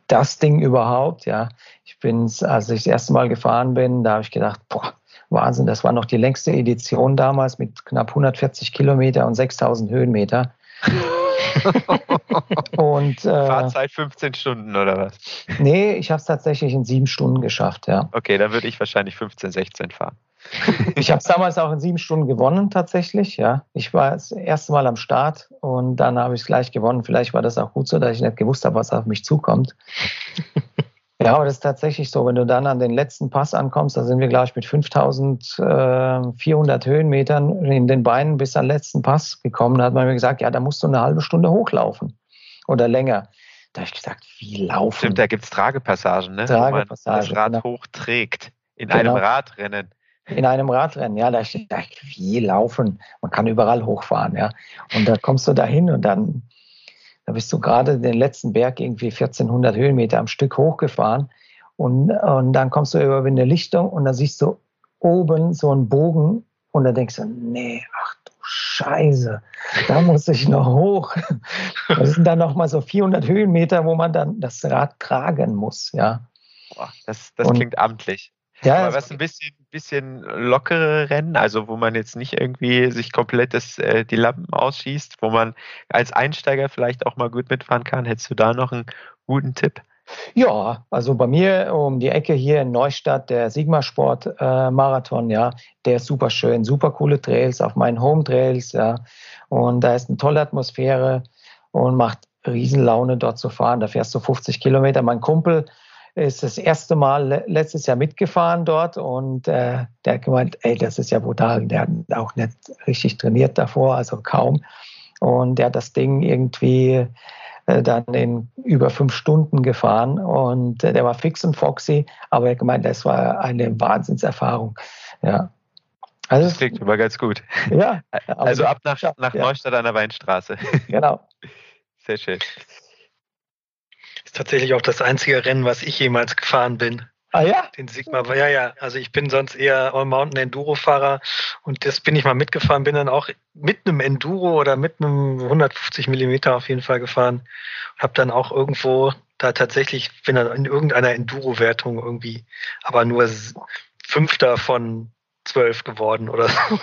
das Ding überhaupt, ja. Ich bin, als ich das erste Mal gefahren bin, da habe ich gedacht, boah, Wahnsinn, das war noch die längste Edition damals mit knapp 140 Kilometer und 6000 Höhenmeter. und, äh, Fahrzeit 15 Stunden oder was? Nee, ich habe es tatsächlich in sieben Stunden geschafft, ja. Okay, dann würde ich wahrscheinlich 15, 16 fahren. ich habe es damals auch in sieben Stunden gewonnen, tatsächlich, ja. Ich war das erste Mal am Start und dann habe ich es gleich gewonnen. Vielleicht war das auch gut so, dass ich nicht gewusst habe, was auf mich zukommt. Ja, aber das ist tatsächlich so. Wenn du dann an den letzten Pass ankommst, da sind wir, glaube ich, mit 5400 Höhenmetern in den Beinen bis an den letzten Pass gekommen. Da hat man mir gesagt, ja, da musst du eine halbe Stunde hochlaufen oder länger. Da habe ich gesagt, wie laufen? Stimmt, da gibt es Tragepassagen, ne? Tragepassagen, Wo man das Rad genau. hochträgt. In genau. einem Radrennen. In einem Radrennen, ja, da ich dachte, wie laufen? Man kann überall hochfahren, ja. Und da kommst du dahin und dann da bist du gerade den letzten Berg irgendwie 1400 Höhenmeter am Stück hochgefahren und, und dann kommst du über eine Lichtung und da siehst du oben so einen Bogen und da denkst du, nee, ach du Scheiße, da muss ich noch hoch. Das sind dann nochmal so 400 Höhenmeter, wo man dann das Rad tragen muss, ja. Boah, das, das klingt amtlich. Ja, Aber was ein bisschen, bisschen lockere Rennen, also wo man jetzt nicht irgendwie sich komplett das, äh, die Lampen ausschießt, wo man als Einsteiger vielleicht auch mal gut mitfahren kann. Hättest du da noch einen guten Tipp? Ja, also bei mir um die Ecke hier in Neustadt, der Sigma Sport äh, Marathon, ja, der ist super schön, super coole Trails auf meinen Home Trails, ja. Und da ist eine tolle Atmosphäre und macht Riesenlaune dort zu fahren. Da fährst du 50 Kilometer. Mein Kumpel, ist das erste Mal letztes Jahr mitgefahren dort und äh, der hat gemeint, ey, das ist ja brutal. Der hat auch nicht richtig trainiert davor, also kaum. Und der hat das Ding irgendwie äh, dann in über fünf Stunden gefahren und äh, der war fix und foxy, aber er hat gemeint, das war eine Wahnsinnserfahrung. Ja. Also, das klingt aber ganz gut. Ja. Also ab nach, nach ja. Neustadt an der Weinstraße. Genau. Sehr schön tatsächlich auch das einzige Rennen, was ich jemals gefahren bin. Ah ja? Den Sigma, ja, ja. Also ich bin sonst eher All-Mountain Enduro-Fahrer und das bin ich mal mitgefahren, bin dann auch mit einem Enduro oder mit einem 150 Millimeter auf jeden Fall gefahren. Habe dann auch irgendwo da tatsächlich, bin dann in irgendeiner Enduro-Wertung irgendwie, aber nur Fünfter von zwölf geworden oder so.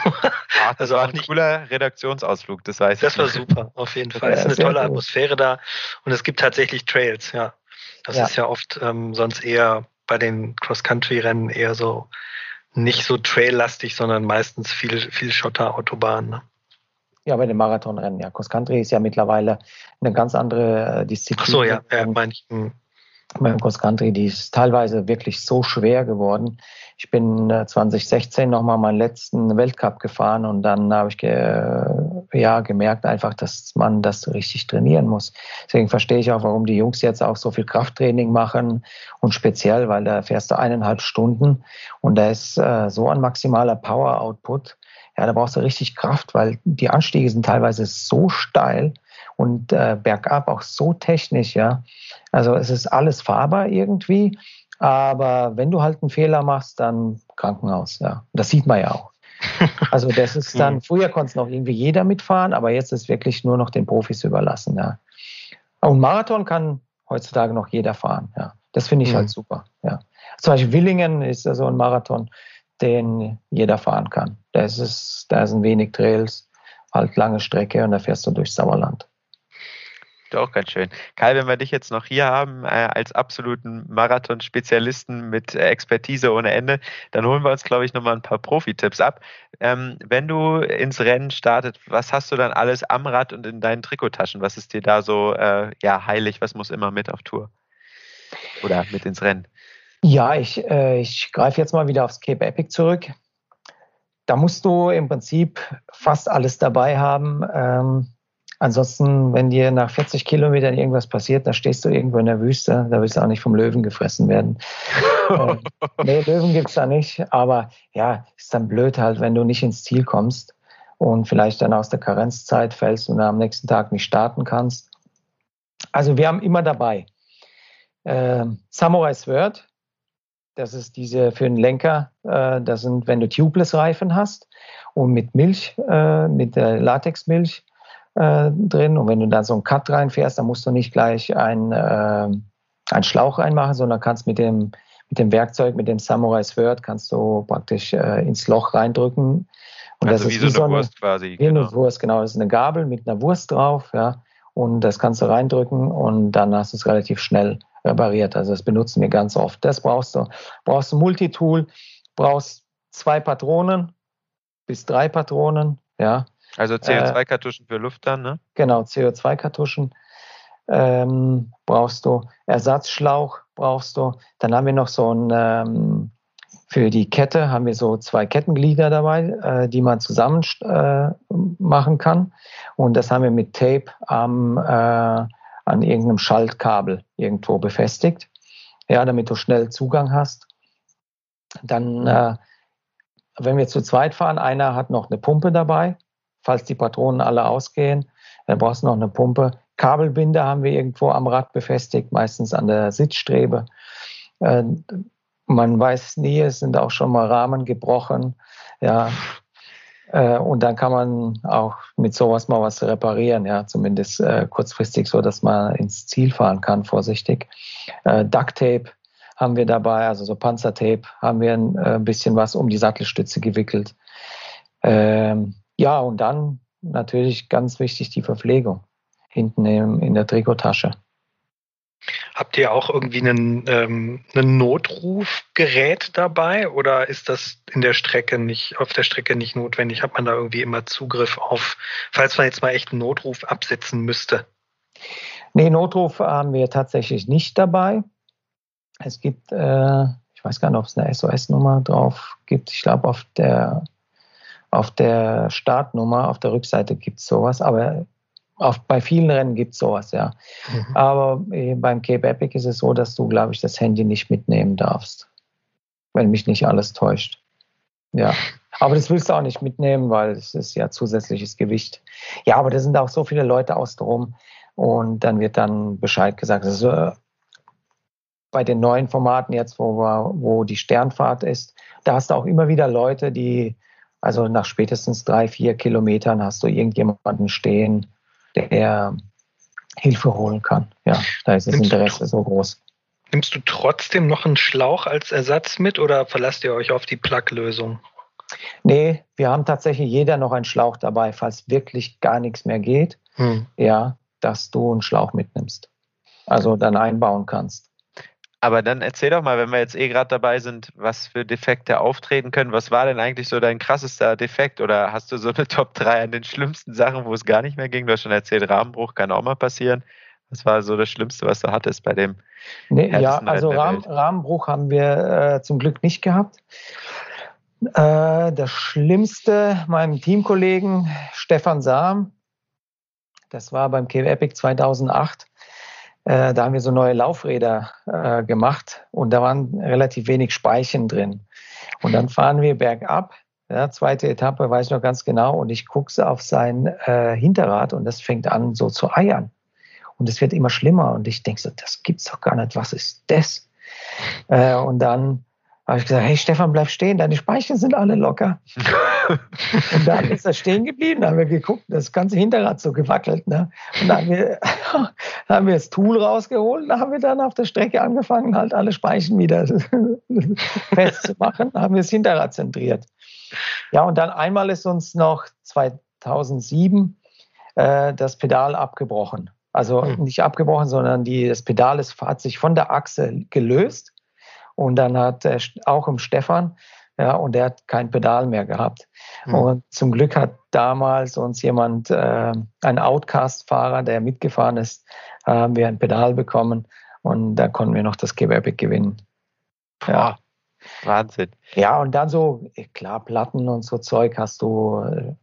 Ah, das also war ein nicht, cooler Redaktionsausflug, das weiß Das war super, auf jeden Fall. Es ist eine tolle gut. Atmosphäre da und es gibt tatsächlich Trails, ja. Das ja. ist ja oft ähm, sonst eher bei den Cross-Country-Rennen eher so nicht so traillastig, sondern meistens viel, viel Schotter-Autobahn. Ne? Ja, bei den Marathonrennen, ja. Cross-Country ist ja mittlerweile eine ganz andere Disziplin. Ach so, ja, ja meine ich. Hm. Beim Cross Country, die ist teilweise wirklich so schwer geworden. Ich bin 2016 nochmal meinen letzten Weltcup gefahren und dann habe ich ge ja, gemerkt einfach, dass man das richtig trainieren muss. Deswegen verstehe ich auch, warum die Jungs jetzt auch so viel Krafttraining machen und speziell, weil da fährst du eineinhalb Stunden und da ist äh, so ein maximaler Power-Output. Ja, da brauchst du richtig Kraft, weil die Anstiege sind teilweise so steil und äh, bergab auch so technisch, ja. Also es ist alles fahrbar irgendwie, aber wenn du halt einen Fehler machst, dann Krankenhaus, ja. Das sieht man ja auch. Also das ist dann, früher konnte es noch irgendwie jeder mitfahren, aber jetzt ist wirklich nur noch den Profis überlassen, ja. Und Marathon kann heutzutage noch jeder fahren, ja. Das finde ich mhm. halt super, ja. Zum Beispiel Willingen ist ja so ein Marathon, den jeder fahren kann. Da ist es, da sind wenig Trails, halt lange Strecke und da fährst du durch Sauerland. Auch ganz schön. Kai, wenn wir dich jetzt noch hier haben, äh, als absoluten Marathon-Spezialisten mit äh, Expertise ohne Ende, dann holen wir uns, glaube ich, nochmal ein paar Profi-Tipps ab. Ähm, wenn du ins Rennen startet, was hast du dann alles am Rad und in deinen Trikottaschen? Was ist dir da so äh, ja, heilig? Was muss immer mit auf Tour? Oder mit ins Rennen? Ja, ich, äh, ich greife jetzt mal wieder aufs Cape Epic zurück. Da musst du im Prinzip fast alles dabei haben. Ähm, Ansonsten, wenn dir nach 40 Kilometern irgendwas passiert, da stehst du irgendwo in der Wüste, da willst du auch nicht vom Löwen gefressen werden. äh, nee, Löwen gibt's da nicht, aber ja, ist dann blöd halt, wenn du nicht ins Ziel kommst und vielleicht dann aus der Karenzzeit fällst und am nächsten Tag nicht starten kannst. Also wir haben immer dabei Äh, Samurai Sword, das ist diese für den Lenker, äh, das sind, wenn du Tubeless-Reifen hast und mit Milch, äh, mit der Latexmilch äh, drin. Und wenn du da so einen Cut reinfährst, dann musst du nicht gleich ein, äh, einen Schlauch reinmachen, sondern kannst mit dem, mit dem Werkzeug, mit dem Samurai Sword, kannst du praktisch äh, ins Loch reindrücken. Und also das wie ist so eine, Wurst quasi. Wie genau. eine Wurst, genau. Das ist eine Gabel mit einer Wurst drauf, ja. Und das kannst du reindrücken und dann hast du es relativ schnell repariert. Also das benutzen wir ganz oft. Das brauchst du. Brauchst du Multitool, brauchst zwei Patronen bis drei Patronen, ja. Also CO2-Kartuschen äh, für Luft dann, ne? Genau, CO2-Kartuschen ähm, brauchst du. Ersatzschlauch brauchst du. Dann haben wir noch so ein, ähm, für die Kette haben wir so zwei Kettenglieder dabei, äh, die man zusammen äh, machen kann. Und das haben wir mit Tape am, äh, an irgendeinem Schaltkabel irgendwo befestigt. Ja, damit du schnell Zugang hast. Dann, äh, wenn wir zu zweit fahren, einer hat noch eine Pumpe dabei falls die Patronen alle ausgehen. Dann brauchst du noch eine Pumpe. Kabelbinder haben wir irgendwo am Rad befestigt, meistens an der Sitzstrebe. Äh, man weiß nie, es sind auch schon mal Rahmen gebrochen. Ja, äh, und dann kann man auch mit sowas mal was reparieren, ja, zumindest äh, kurzfristig, so dass man ins Ziel fahren kann, vorsichtig. Äh, Duct Tape haben wir dabei, also so Panzertape haben wir ein äh, bisschen was um die Sattelstütze gewickelt. Ähm, ja, und dann natürlich ganz wichtig die Verpflegung hinten in, der Trikottasche. Habt ihr auch irgendwie einen, ähm, ein Notrufgerät dabei oder ist das in der Strecke nicht, auf der Strecke nicht notwendig? Hat man da irgendwie immer Zugriff auf, falls man jetzt mal echt einen Notruf absetzen müsste? Nee, Notruf haben wir tatsächlich nicht dabei. Es gibt, äh, ich weiß gar nicht, ob es eine SOS-Nummer drauf gibt. Ich glaube, auf der auf der Startnummer, auf der Rückseite gibt es sowas, aber auf, bei vielen Rennen gibt es sowas, ja. Mhm. Aber äh, beim Cape Epic ist es so, dass du, glaube ich, das Handy nicht mitnehmen darfst. Wenn mich nicht alles täuscht. Ja. Aber das willst du auch nicht mitnehmen, weil es ist ja zusätzliches Gewicht. Ja, aber da sind auch so viele Leute aus drum und dann wird dann Bescheid gesagt. Also bei den neuen Formaten jetzt, wo, wir, wo die Sternfahrt ist, da hast du auch immer wieder Leute, die also nach spätestens drei, vier Kilometern hast du irgendjemanden stehen, der Hilfe holen kann. Ja, da ist das nimmst Interesse so groß. Nimmst du trotzdem noch einen Schlauch als Ersatz mit oder verlasst ihr euch auf die Plug-Lösung? Nee, wir haben tatsächlich jeder noch einen Schlauch dabei, falls wirklich gar nichts mehr geht. Hm. Ja, dass du einen Schlauch mitnimmst. Also dann einbauen kannst. Aber dann erzähl doch mal, wenn wir jetzt eh gerade dabei sind, was für Defekte auftreten können. Was war denn eigentlich so dein krassester Defekt? Oder hast du so eine Top 3 an den schlimmsten Sachen, wo es gar nicht mehr ging? Du hast schon erzählt, Rahmenbruch kann auch mal passieren. Was war so das Schlimmste, was du hattest bei dem? Nee, ja, also Rahmen, Rahmenbruch haben wir äh, zum Glück nicht gehabt. Äh, das Schlimmste meinem Teamkollegen Stefan Sam, das war beim Cave Epic 2008 äh, da haben wir so neue Laufräder äh, gemacht und da waren relativ wenig Speichen drin. Und dann fahren wir bergab, ja, zweite Etappe, weiß ich noch ganz genau, und ich gucke auf sein äh, Hinterrad und das fängt an so zu eiern. Und es wird immer schlimmer und ich denke so, das gibt's doch gar nicht, was ist das? Äh, und dann habe ich gesagt, hey Stefan, bleib stehen, deine Speichen sind alle locker. und dann ist er stehen geblieben, da haben wir geguckt, das ganze Hinterrad so gewackelt. Ne? Und dann haben, wir, dann haben wir das Tool rausgeholt, da haben wir dann auf der Strecke angefangen, halt alle Speichen wieder festzumachen, haben wir das Hinterrad zentriert. Ja, und dann einmal ist uns noch 2007 äh, das Pedal abgebrochen. Also hm. nicht abgebrochen, sondern die, das Pedal ist, hat sich von der Achse gelöst und dann hat er auch im Stefan, ja, und der hat kein Pedal mehr gehabt. Mhm. Und zum Glück hat damals uns jemand, äh, ein Outcast-Fahrer, der mitgefahren ist, haben wir ein Pedal bekommen und da konnten wir noch das Gewerbe gewinnen. Ja. Wahnsinn. Ja, und dann so, klar, Platten und so Zeug hast du äh,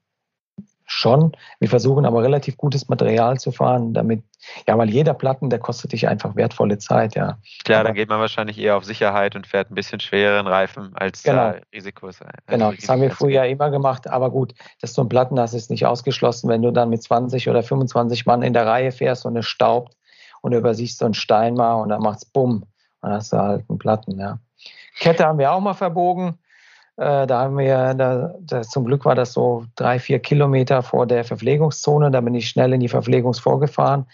schon. Wir versuchen aber relativ gutes Material zu fahren, damit, ja, weil jeder Platten, der kostet dich einfach wertvolle Zeit, ja. Klar, aber, dann geht man wahrscheinlich eher auf Sicherheit und fährt ein bisschen schwereren Reifen als genau. äh, Risikos. Als genau, das haben wir früher immer gemacht, aber gut, dass du einen Platten hast, ist nicht ausgeschlossen, wenn du dann mit 20 oder 25 Mann in der Reihe fährst und es staubt und übersiehst so einen Stein mal und dann macht's bumm. Und dann hast du halt einen Platten, ja. Kette haben wir auch mal verbogen. Äh, da haben wir, da, da, zum Glück war das so drei, vier Kilometer vor der Verpflegungszone. Da bin ich schnell in die Verpflegungsvorgefahren.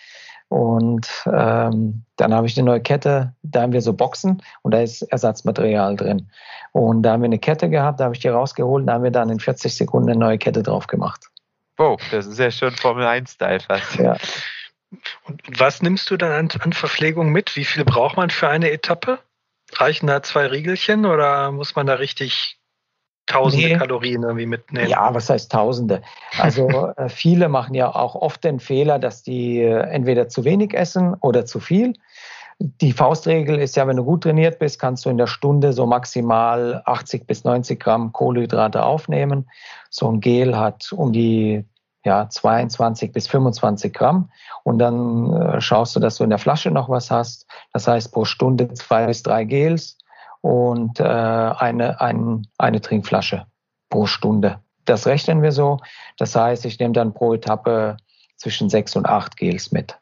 Und ähm, dann habe ich eine neue Kette, da haben wir so Boxen und da ist Ersatzmaterial drin. Und da haben wir eine Kette gehabt, da habe ich die rausgeholt und da haben wir dann in 40 Sekunden eine neue Kette drauf gemacht. Wow, das ist ja schon Formel 1-Style fast. Ja. Und was nimmst du dann an, an Verpflegung mit? Wie viel braucht man für eine Etappe? Reichen da zwei Riegelchen oder muss man da richtig tausende nee. Kalorien irgendwie mitnehmen? Ja, was heißt tausende? Also äh, viele machen ja auch oft den Fehler, dass die äh, entweder zu wenig essen oder zu viel. Die Faustregel ist ja, wenn du gut trainiert bist, kannst du in der Stunde so maximal 80 bis 90 Gramm Kohlenhydrate aufnehmen. So ein Gel hat um die ja, 22 bis 25 Gramm. Und dann äh, schaust du, dass du in der Flasche noch was hast. Das heißt, pro Stunde zwei bis drei Gels und äh, eine, ein, eine Trinkflasche pro Stunde. Das rechnen wir so. Das heißt, ich nehme dann pro Etappe zwischen sechs und acht Gels mit.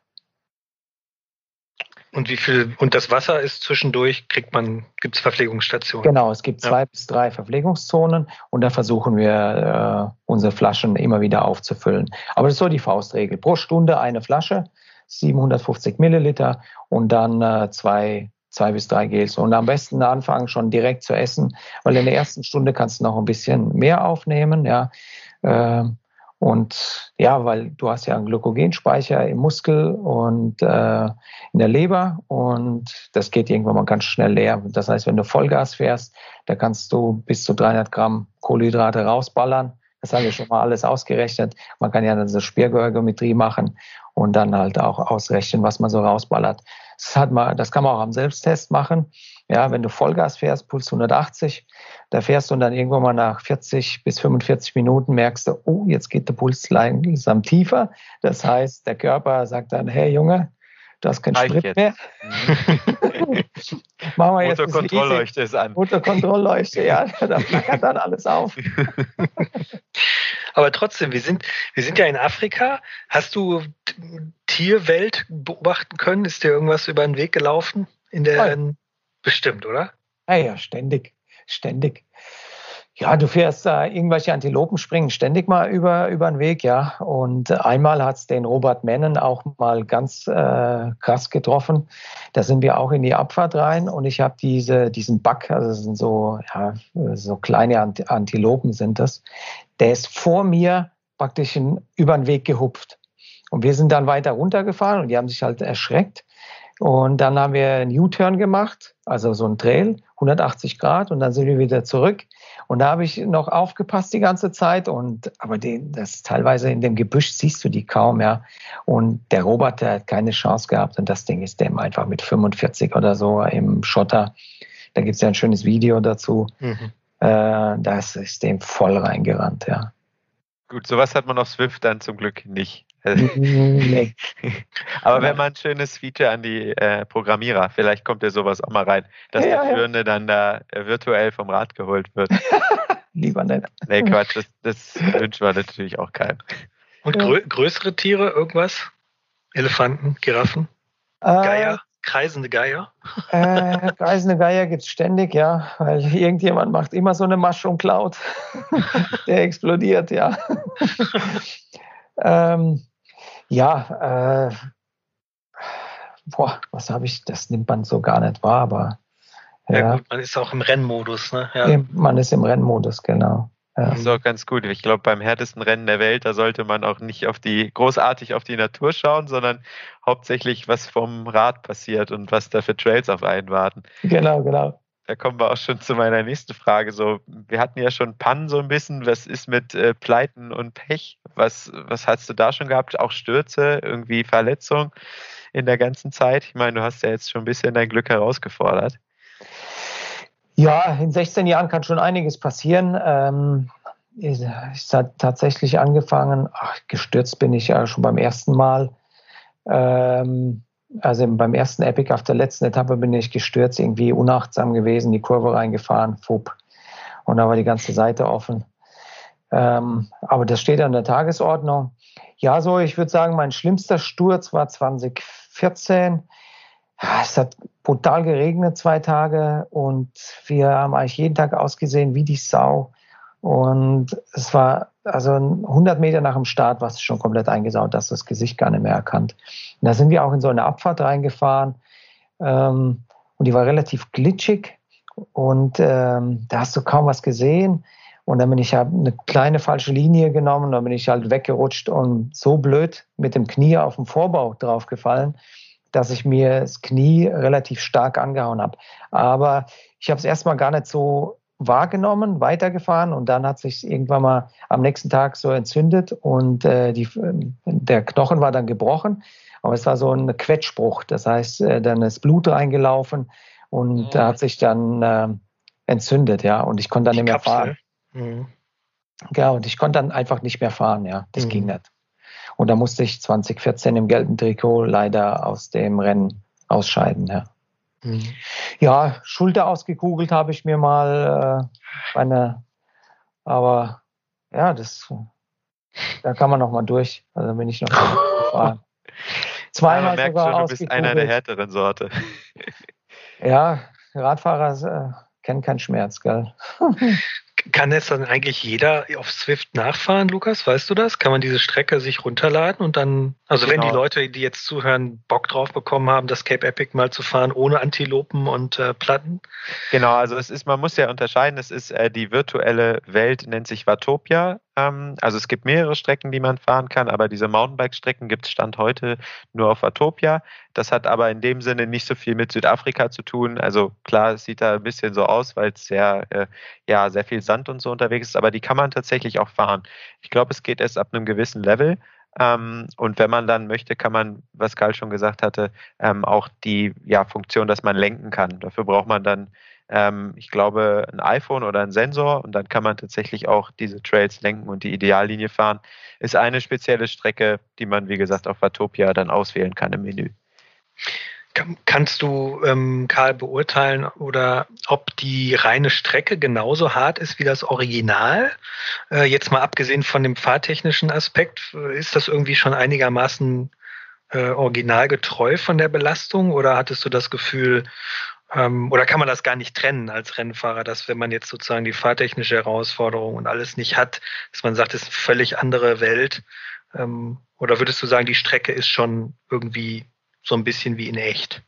Und wie viel, und das Wasser ist zwischendurch, kriegt man, gibt es Verpflegungsstationen? Genau, es gibt zwei ja. bis drei Verpflegungszonen und da versuchen wir, äh, unsere Flaschen immer wieder aufzufüllen. Aber das ist so die Faustregel. Pro Stunde eine Flasche, 750 Milliliter und dann äh, zwei, zwei bis drei Gels. Und am besten anfangen schon direkt zu essen, weil in der ersten Stunde kannst du noch ein bisschen mehr aufnehmen, ja. Äh, und ja, weil du hast ja einen Glykogenspeicher im Muskel und äh, in der Leber und das geht irgendwann mal ganz schnell leer. Das heißt, wenn du Vollgas fährst, da kannst du bis zu 300 Gramm Kohlenhydrate rausballern. Das haben wir schon mal alles ausgerechnet. Man kann ja dann so Spiergeometrie machen und dann halt auch ausrechnen, was man so rausballert. Das, hat man, das kann man auch am Selbsttest machen. Ja, wenn du Vollgas fährst, Puls 180, da fährst du und dann irgendwann mal nach 40 bis 45 Minuten merkst du, oh, jetzt geht der Puls langsam tiefer. Das heißt, der Körper sagt dann, hey Junge, du hast keinen Sprit jetzt. mehr. Machen wir jetzt Motorkontrollleuchte ist an. Motorkontrollleuchte, ja, da flackert dann alles auf. Aber trotzdem, wir sind, wir sind ja in Afrika. Hast du Tierwelt beobachten können? Ist dir irgendwas über den Weg gelaufen in der, Bestimmt, oder? Ja, ja, ständig, ständig. Ja, du fährst da äh, irgendwelche Antilopen springen ständig mal über, über den Weg, ja. Und einmal hat es den Robert Mennen auch mal ganz äh, krass getroffen. Da sind wir auch in die Abfahrt rein und ich habe diese, diesen Bug, also das sind so, ja, so kleine Antilopen sind das. Der ist vor mir praktisch in, über den Weg gehupft. Und wir sind dann weiter runtergefahren und die haben sich halt erschreckt. Und dann haben wir einen U-Turn gemacht, also so ein Trail, 180 Grad, und dann sind wir wieder zurück. Und da habe ich noch aufgepasst die ganze Zeit. Und aber den, das teilweise in dem Gebüsch siehst du die kaum, ja. Und der Roboter hat keine Chance gehabt. Und das Ding ist dem einfach mit 45 oder so im Schotter. Da gibt es ja ein schönes Video dazu. Mhm. Äh, das ist dem voll reingerannt, ja. Gut, sowas hat man auf Swift dann zum Glück nicht. nee. Aber wenn man ein schönes Feature an die äh, Programmierer, vielleicht kommt ja sowas auch mal rein, dass ja, der Führende ja. dann da äh, virtuell vom Rad geholt wird. Lieber nicht. Nee, Quatsch, das, das wünschen wir natürlich auch keinem. Und grö größere Tiere, irgendwas? Elefanten, Giraffen, äh, Geier? Kreisende Geier? Äh, kreisende Geier gibt es ständig, ja, weil irgendjemand macht immer so eine Mushroom Cloud. Der explodiert, ja. ähm, ja, äh, boah, was habe ich, das nimmt man so gar nicht wahr, aber. Ja, ja gut, man ist auch im Rennmodus, ne? Ja. Man ist im Rennmodus, genau. Das ist auch ganz gut. Ich glaube, beim härtesten Rennen der Welt, da sollte man auch nicht auf die, großartig auf die Natur schauen, sondern hauptsächlich, was vom Rad passiert und was da für Trails auf einen warten. Genau, genau. Da kommen wir auch schon zu meiner nächsten Frage. So, wir hatten ja schon Pannen so ein bisschen. Was ist mit äh, Pleiten und Pech? Was, was hast du da schon gehabt? Auch Stürze, irgendwie Verletzungen in der ganzen Zeit? Ich meine, du hast ja jetzt schon ein bisschen dein Glück herausgefordert. Ja, in 16 Jahren kann schon einiges passieren. Ähm, ich, ich habe tatsächlich angefangen, ach, gestürzt bin ich ja schon beim ersten Mal. Ähm, also beim ersten Epic auf der letzten Etappe bin ich gestürzt, irgendwie unachtsam gewesen, die Kurve reingefahren, fupp. Und da war die ganze Seite offen. Ähm, aber das steht an der Tagesordnung. Ja, so, ich würde sagen, mein schlimmster Sturz war 20 2014. Es hat brutal geregnet zwei Tage und wir haben eigentlich jeden Tag ausgesehen wie die Sau. Und es war also 100 Meter nach dem Start war es schon komplett eingesaut, dass das Gesicht gar nicht mehr erkannt. Und da sind wir auch in so eine Abfahrt reingefahren ähm, und die war relativ glitschig und ähm, da hast du kaum was gesehen. Und dann bin ich halt eine kleine falsche Linie genommen, dann bin ich halt weggerutscht und so blöd mit dem Knie auf dem Vorbau draufgefallen, dass ich mir das Knie relativ stark angehauen habe. Aber ich habe es erstmal gar nicht so wahrgenommen, weitergefahren und dann hat sich irgendwann mal am nächsten Tag so entzündet und äh, die, der Knochen war dann gebrochen. Aber es war so ein Quetschbruch, das heißt, äh, dann ist Blut reingelaufen und mhm. da hat sich dann äh, entzündet, ja, und ich konnte dann die nicht mehr Kapsel. fahren. Mhm. Ja, und ich konnte dann einfach nicht mehr fahren, ja, das mhm. ging nicht. Und da musste ich 2014 im gelben Trikot leider aus dem Rennen ausscheiden, ja. Mhm. Ja, Schulter ausgekugelt habe ich mir mal äh, eine, aber ja, das, da kann man noch mal durch. Also bin ich noch gefahren. Zweimal ja, man merkt sogar schon, du bist einer der härteren Sorte. ja, Radfahrer äh, kennen keinen Schmerz, gell? Kann jetzt dann eigentlich jeder auf Swift nachfahren, Lukas? Weißt du das? Kann man diese Strecke sich runterladen und dann, also genau. wenn die genau. Leute, die jetzt zuhören, Bock drauf bekommen haben, das Cape Epic mal zu fahren, ohne Antilopen und äh, Platten? Genau, also es ist, man muss ja unterscheiden, es ist äh, die virtuelle Welt, nennt sich Watopia. Ähm, also es gibt mehrere Strecken, die man fahren kann, aber diese Mountainbike-Strecken gibt es Stand heute nur auf Atopia. Das hat aber in dem Sinne nicht so viel mit Südafrika zu tun. Also klar, es sieht da ein bisschen so aus, weil es sehr, äh, ja, sehr viel Sand und so unterwegs ist, aber die kann man tatsächlich auch fahren. Ich glaube, es geht erst ab einem gewissen Level. Ähm, und wenn man dann möchte, kann man, was Karl schon gesagt hatte, ähm, auch die ja, Funktion, dass man lenken kann. Dafür braucht man dann ähm, ich glaube, ein iPhone oder ein Sensor und dann kann man tatsächlich auch diese Trails lenken und die Ideallinie fahren. Ist eine spezielle Strecke, die man, wie gesagt, auf Watopia dann auswählen kann im Menü. Kannst du, ähm, Karl, beurteilen oder ob die reine Strecke genauso hart ist wie das Original? Äh, jetzt mal abgesehen von dem fahrtechnischen Aspekt, ist das irgendwie schon einigermaßen äh, originalgetreu von der Belastung oder hattest du das Gefühl, ähm, oder kann man das gar nicht trennen als Rennfahrer, dass wenn man jetzt sozusagen die fahrtechnische Herausforderung und alles nicht hat, dass man sagt, es ist eine völlig andere Welt? Ähm, oder würdest du sagen, die Strecke ist schon irgendwie so ein bisschen wie in echt?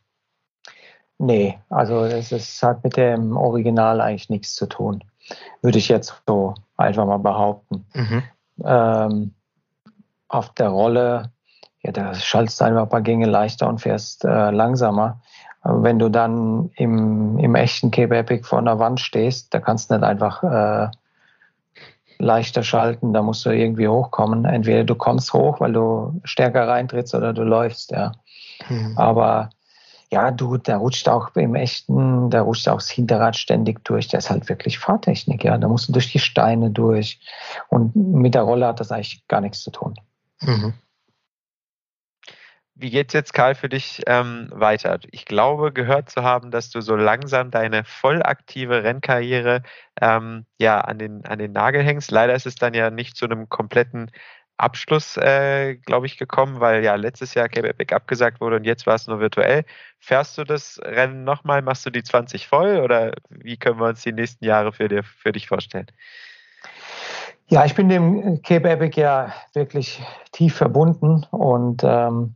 Nee, also es hat mit dem Original eigentlich nichts zu tun. Würde ich jetzt so einfach mal behaupten. Mhm. Ähm, auf der Rolle, ja, da schaltest du einfach ein paar Gänge leichter und fährst äh, langsamer wenn du dann im, im echten Cape Epic vor einer Wand stehst, da kannst du nicht einfach äh, leichter schalten, da musst du irgendwie hochkommen. Entweder du kommst hoch, weil du stärker reintrittst oder du läufst, ja. Mhm. Aber ja, du, der rutscht auch im echten, der rutscht auch das Hinterrad ständig durch. Der ist halt wirklich Fahrtechnik, ja. Da musst du durch die Steine durch. Und mit der Rolle hat das eigentlich gar nichts zu tun. Mhm. Wie geht's jetzt, Karl, für dich ähm, weiter? Ich glaube, gehört zu haben, dass du so langsam deine voll aktive Rennkarriere ähm, ja an den, an den Nagel hängst. Leider ist es dann ja nicht zu einem kompletten Abschluss, äh, glaube ich, gekommen, weil ja letztes Jahr Cape Epic abgesagt wurde und jetzt war es nur virtuell. Fährst du das Rennen nochmal? Machst du die 20 voll oder wie können wir uns die nächsten Jahre für, dir, für dich vorstellen? Ja, ich bin dem Cape Epic ja wirklich tief verbunden und ähm,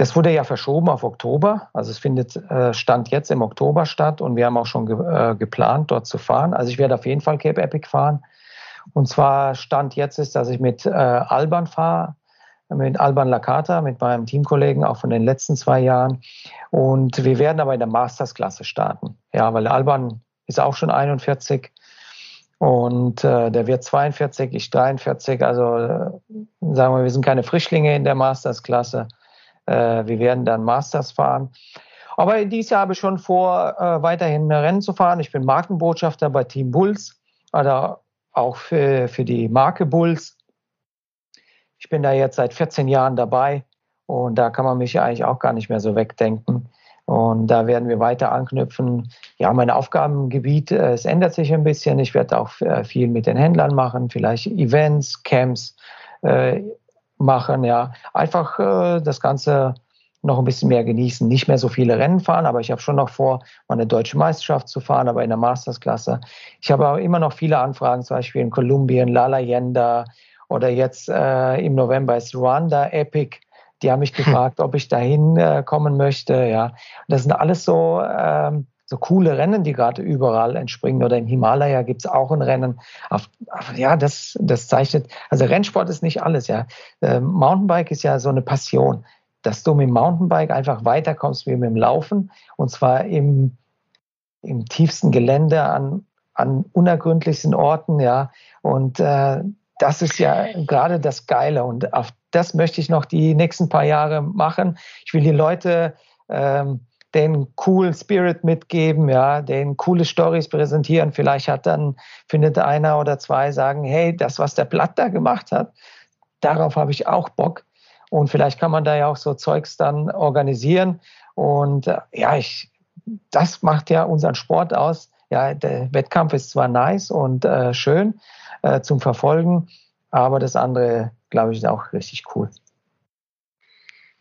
das wurde ja verschoben auf Oktober. Also es findet äh, Stand jetzt im Oktober statt und wir haben auch schon ge äh, geplant, dort zu fahren. Also ich werde auf jeden Fall Cape Epic fahren. Und zwar Stand jetzt ist, dass ich mit äh, Alban fahre, mit Alban Lakata, mit meinem Teamkollegen, auch von den letzten zwei Jahren. Und wir werden aber in der Mastersklasse starten. Ja, weil Alban ist auch schon 41 und äh, der wird 42, ich 43. Also äh, sagen wir, wir sind keine Frischlinge in der Mastersklasse. Äh, wir werden dann Masters fahren. Aber dieses Jahr habe ich schon vor, äh, weiterhin Rennen zu fahren. Ich bin Markenbotschafter bei Team Bulls, also auch für, für die Marke Bulls. Ich bin da jetzt seit 14 Jahren dabei und da kann man mich eigentlich auch gar nicht mehr so wegdenken. Und da werden wir weiter anknüpfen. Ja, mein Aufgabengebiet, äh, es ändert sich ein bisschen. Ich werde auch viel mit den Händlern machen, vielleicht Events, Camps, machen, ja, einfach äh, das Ganze noch ein bisschen mehr genießen, nicht mehr so viele Rennen fahren, aber ich habe schon noch vor, mal eine deutsche Meisterschaft zu fahren, aber in der Mastersklasse. Ich habe aber immer noch viele Anfragen, zum Beispiel in Kolumbien, La Leyenda oder jetzt äh, im November ist Rwanda Epic. Die haben mich gefragt, ob ich dahin äh, kommen möchte. Ja, das sind alles so ähm, so coole Rennen, die gerade überall entspringen. Oder im Himalaya gibt es auch ein Rennen. Auf, auf, ja, das, das zeichnet, also Rennsport ist nicht alles, ja. Äh, Mountainbike ist ja so eine Passion, dass du mit dem Mountainbike einfach weiterkommst wie mit dem Laufen. Und zwar im, im tiefsten Gelände an, an unergründlichsten Orten, ja. Und äh, das ist ja gerade das Geile. Und auf das möchte ich noch die nächsten paar Jahre machen. Ich will die Leute ähm, den coolen Spirit mitgeben, ja, den coole Stories präsentieren. Vielleicht hat dann, findet einer oder zwei sagen, hey, das, was der Blatt da gemacht hat, darauf habe ich auch Bock. Und vielleicht kann man da ja auch so Zeugs dann organisieren. Und äh, ja, ich, das macht ja unseren Sport aus. Ja, der Wettkampf ist zwar nice und äh, schön äh, zum Verfolgen, aber das andere, glaube ich, ist auch richtig cool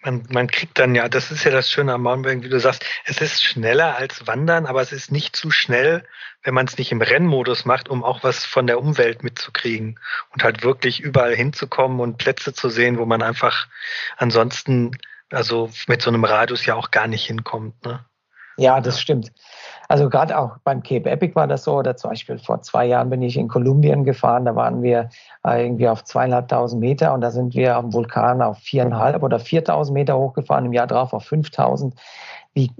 man, man kriegt dann ja, das ist ja das Schöne am Mountainbiken, wie du sagst, es ist schneller als Wandern, aber es ist nicht zu schnell, wenn man es nicht im Rennmodus macht, um auch was von der Umwelt mitzukriegen und halt wirklich überall hinzukommen und Plätze zu sehen, wo man einfach ansonsten, also mit so einem Radius ja auch gar nicht hinkommt. Ne? Ja, das stimmt. Also gerade auch beim Cape Epic war das so, oder zum Beispiel vor zwei Jahren bin ich in Kolumbien gefahren, da waren wir äh, irgendwie auf zweieinhalbtausend Meter und da sind wir am Vulkan auf viereinhalb oder viertausend Meter hochgefahren, im Jahr drauf auf fünftausend. Wie,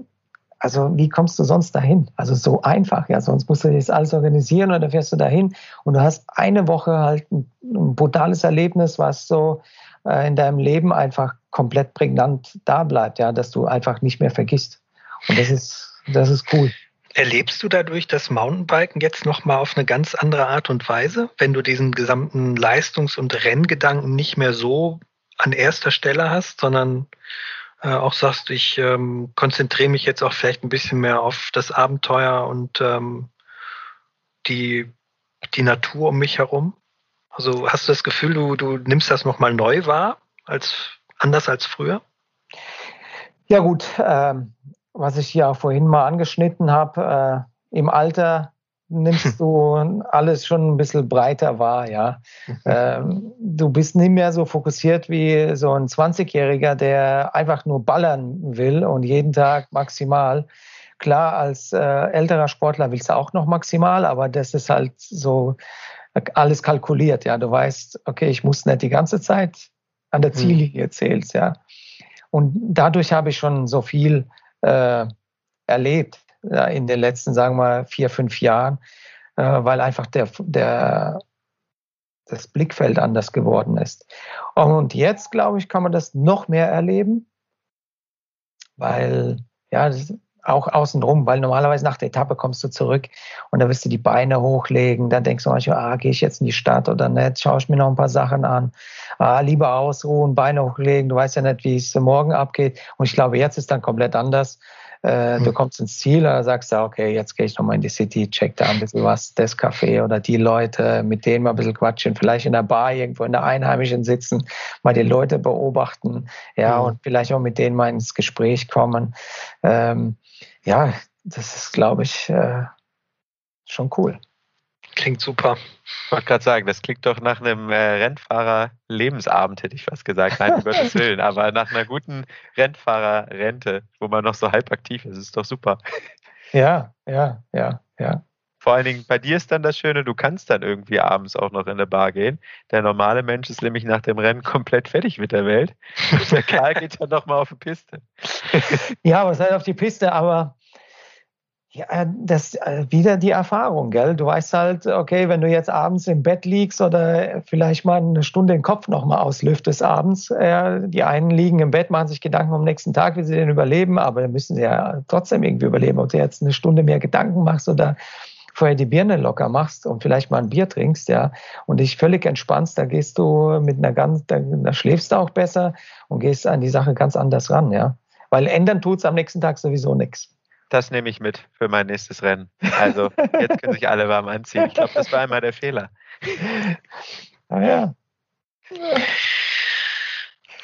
also wie kommst du sonst dahin? Also so einfach, ja, sonst musst du das alles organisieren oder fährst du dahin und du hast eine Woche halt ein, ein brutales Erlebnis, was so äh, in deinem Leben einfach komplett prägnant da bleibt, ja, dass du einfach nicht mehr vergisst. Und das ist, das ist cool. Erlebst du dadurch das Mountainbiken jetzt nochmal auf eine ganz andere Art und Weise, wenn du diesen gesamten Leistungs- und Renngedanken nicht mehr so an erster Stelle hast, sondern äh, auch sagst, ich ähm, konzentriere mich jetzt auch vielleicht ein bisschen mehr auf das Abenteuer und ähm, die, die Natur um mich herum? Also hast du das Gefühl, du, du nimmst das nochmal neu wahr, als, anders als früher? Ja gut, ähm, was ich ja vorhin mal angeschnitten habe, äh, im Alter nimmst du alles schon ein bisschen breiter wahr, ja. Ähm, du bist nicht mehr so fokussiert wie so ein 20-Jähriger, der einfach nur ballern will und jeden Tag maximal. Klar, als äh, älterer Sportler willst du auch noch maximal, aber das ist halt so alles kalkuliert, ja. Du weißt, okay, ich muss nicht die ganze Zeit an der hm. Ziellinie zählst, ja. Und dadurch habe ich schon so viel äh, erlebt ja, in den letzten, sagen wir mal, vier, fünf Jahren, äh, weil einfach der, der, das Blickfeld anders geworden ist. Und jetzt, glaube ich, kann man das noch mehr erleben, weil ja, auch außenrum, weil normalerweise nach der Etappe kommst du zurück und da wirst du die Beine hochlegen, dann denkst du manchmal, ah, gehe ich jetzt in die Stadt oder nicht, schaue ich mir noch ein paar Sachen an, ah, lieber ausruhen, Beine hochlegen, du weißt ja nicht, wie es morgen abgeht. Und ich glaube, jetzt ist dann komplett anders. Äh, Du hm. kommst ins Ziel und sagst ja, okay, jetzt gehe ich nochmal in die City, check da ein bisschen was, das Café oder die Leute, mit denen mal ein bisschen quatschen, vielleicht in der Bar irgendwo in der Einheimischen sitzen, mal die Leute beobachten, ja, mhm. und vielleicht auch mit denen mal ins Gespräch kommen. Ähm, ja, das ist, glaube ich, äh, schon cool. Klingt super. Ich wollte gerade sagen, das klingt doch nach einem äh, Rennfahrer-Lebensabend, hätte ich fast gesagt. Nein, um Gottes Willen, aber nach einer guten Rennfahrer-Rente, wo man noch so halb aktiv ist, ist doch super. Ja, ja, ja, ja. Vor allen Dingen bei dir ist dann das Schöne, du kannst dann irgendwie abends auch noch in eine Bar gehen. Der normale Mensch ist nämlich nach dem Rennen komplett fertig mit der Welt. Und der Karl geht dann nochmal auf die Piste. Ja, was heißt auf die Piste? Aber ja, das äh, wieder die Erfahrung, gell? Du weißt halt, okay, wenn du jetzt abends im Bett liegst oder vielleicht mal eine Stunde den Kopf nochmal auslüftest abends, äh, die einen liegen im Bett, machen sich Gedanken am nächsten Tag, wie sie den überleben, aber dann müssen sie ja trotzdem irgendwie überleben. Ob du jetzt eine Stunde mehr Gedanken machst oder vorher die Birne locker machst und vielleicht mal ein Bier trinkst, ja, und dich völlig entspannst, da gehst du mit einer ganz, da, da schläfst du auch besser und gehst an die Sache ganz anders ran, ja. Weil ändern tut's am nächsten Tag sowieso nichts. Das nehme ich mit für mein nächstes Rennen. Also jetzt können sich alle warm anziehen. Ich glaube, das war einmal der Fehler. Ah ja.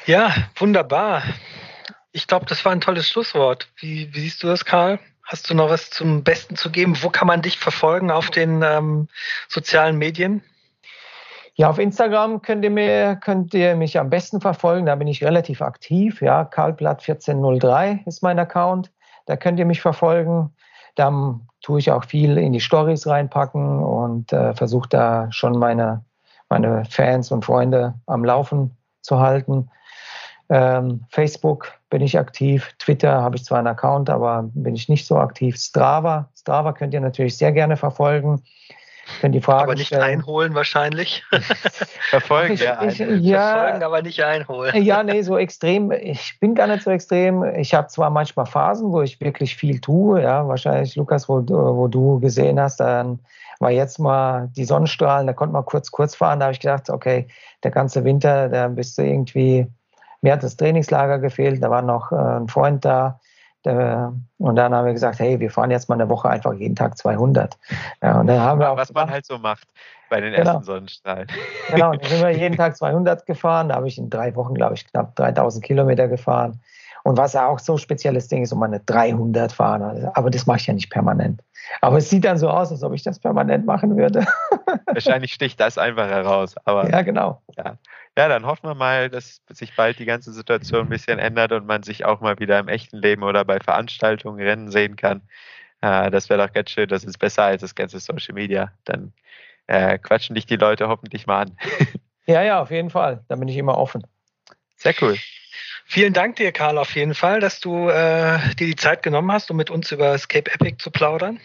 Ja, wunderbar. ich glaube, das war ein tolles Schlusswort. Wie, wie, siehst du das, Karl? Hast du noch was zum Besten zu geben? Wo kann man dich verfolgen auf den ähm, sozialen Medien? Ja, auf Instagram könnt ihr, mir, könnt ihr mich am besten verfolgen. Da bin ich relativ aktiv. Ja, Karlblatt1403 ist mein Account. Da könnt ihr mich verfolgen. Da tue ich auch viel in die Stories reinpacken und äh, versuche da schon meine, meine Fans und Freunde am Laufen zu halten. Ähm, Facebook bin ich aktiv, Twitter habe ich zwar einen Account, aber bin ich nicht so aktiv. Strava, Strava könnt ihr natürlich sehr gerne verfolgen. Können die Fragen aber nicht stellen. einholen wahrscheinlich. Verfolgen, ich, ja, ich, ja. Verfolgen, aber nicht einholen. Ja, nee, so extrem. Ich bin gar nicht so extrem. Ich habe zwar manchmal Phasen, wo ich wirklich viel tue. Ja, wahrscheinlich, Lukas, wo, wo du gesehen hast, dann war jetzt mal die Sonnenstrahlen, da konnte man kurz, kurz fahren. Da habe ich gedacht, okay, der ganze Winter, da bist du irgendwie, mir hat das Trainingslager gefehlt, da war noch äh, ein Freund da, und dann haben wir gesagt, hey, wir fahren jetzt mal eine Woche einfach jeden Tag 200. Ja, und dann haben wir auch Was man halt so macht bei den genau. ersten Sonnenstrahlen. Genau, dann sind wir jeden Tag 200 gefahren. Da habe ich in drei Wochen, glaube ich, knapp 3000 Kilometer gefahren. Und was auch so spezielles Ding ist, um eine 300 fahren. Aber das mache ich ja nicht permanent. Aber es sieht dann so aus, als ob ich das permanent machen würde. Wahrscheinlich sticht das einfach heraus. Aber ja, genau. Ja. Ja, dann hoffen wir mal, dass sich bald die ganze Situation ein bisschen ändert und man sich auch mal wieder im echten Leben oder bei Veranstaltungen Rennen sehen kann. Äh, das wäre doch ganz schön. Das ist besser als das ganze Social Media. Dann äh, quatschen dich die Leute hoffentlich mal an. ja, ja, auf jeden Fall. Da bin ich immer offen. Sehr cool. Vielen Dank dir, Karl, auf jeden Fall, dass du äh, dir die Zeit genommen hast, um mit uns über Escape Epic zu plaudern.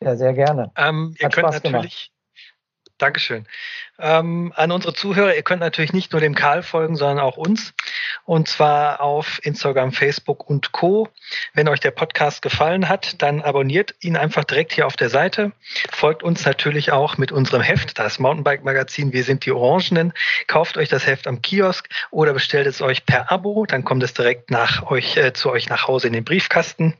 Ja, sehr gerne. Ähm, ihr könnt Spaß natürlich. Gemacht. Dankeschön. Ähm, an unsere Zuhörer, ihr könnt natürlich nicht nur dem Karl folgen, sondern auch uns. Und zwar auf Instagram, Facebook und Co. Wenn euch der Podcast gefallen hat, dann abonniert ihn einfach direkt hier auf der Seite. Folgt uns natürlich auch mit unserem Heft, das Mountainbike Magazin Wir sind die Orangenen. Kauft euch das Heft am Kiosk oder bestellt es euch per Abo. Dann kommt es direkt nach euch, äh, zu euch nach Hause in den Briefkasten.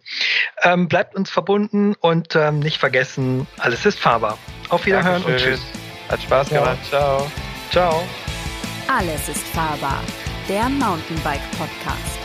Ähm, bleibt uns verbunden und ähm, nicht vergessen, alles ist fahrbar. Auf Wiederhören Dankeschön. und tschüss. Hat Spaß gemacht. Ciao. Ciao. Alles ist fahrbar. Der Mountainbike Podcast.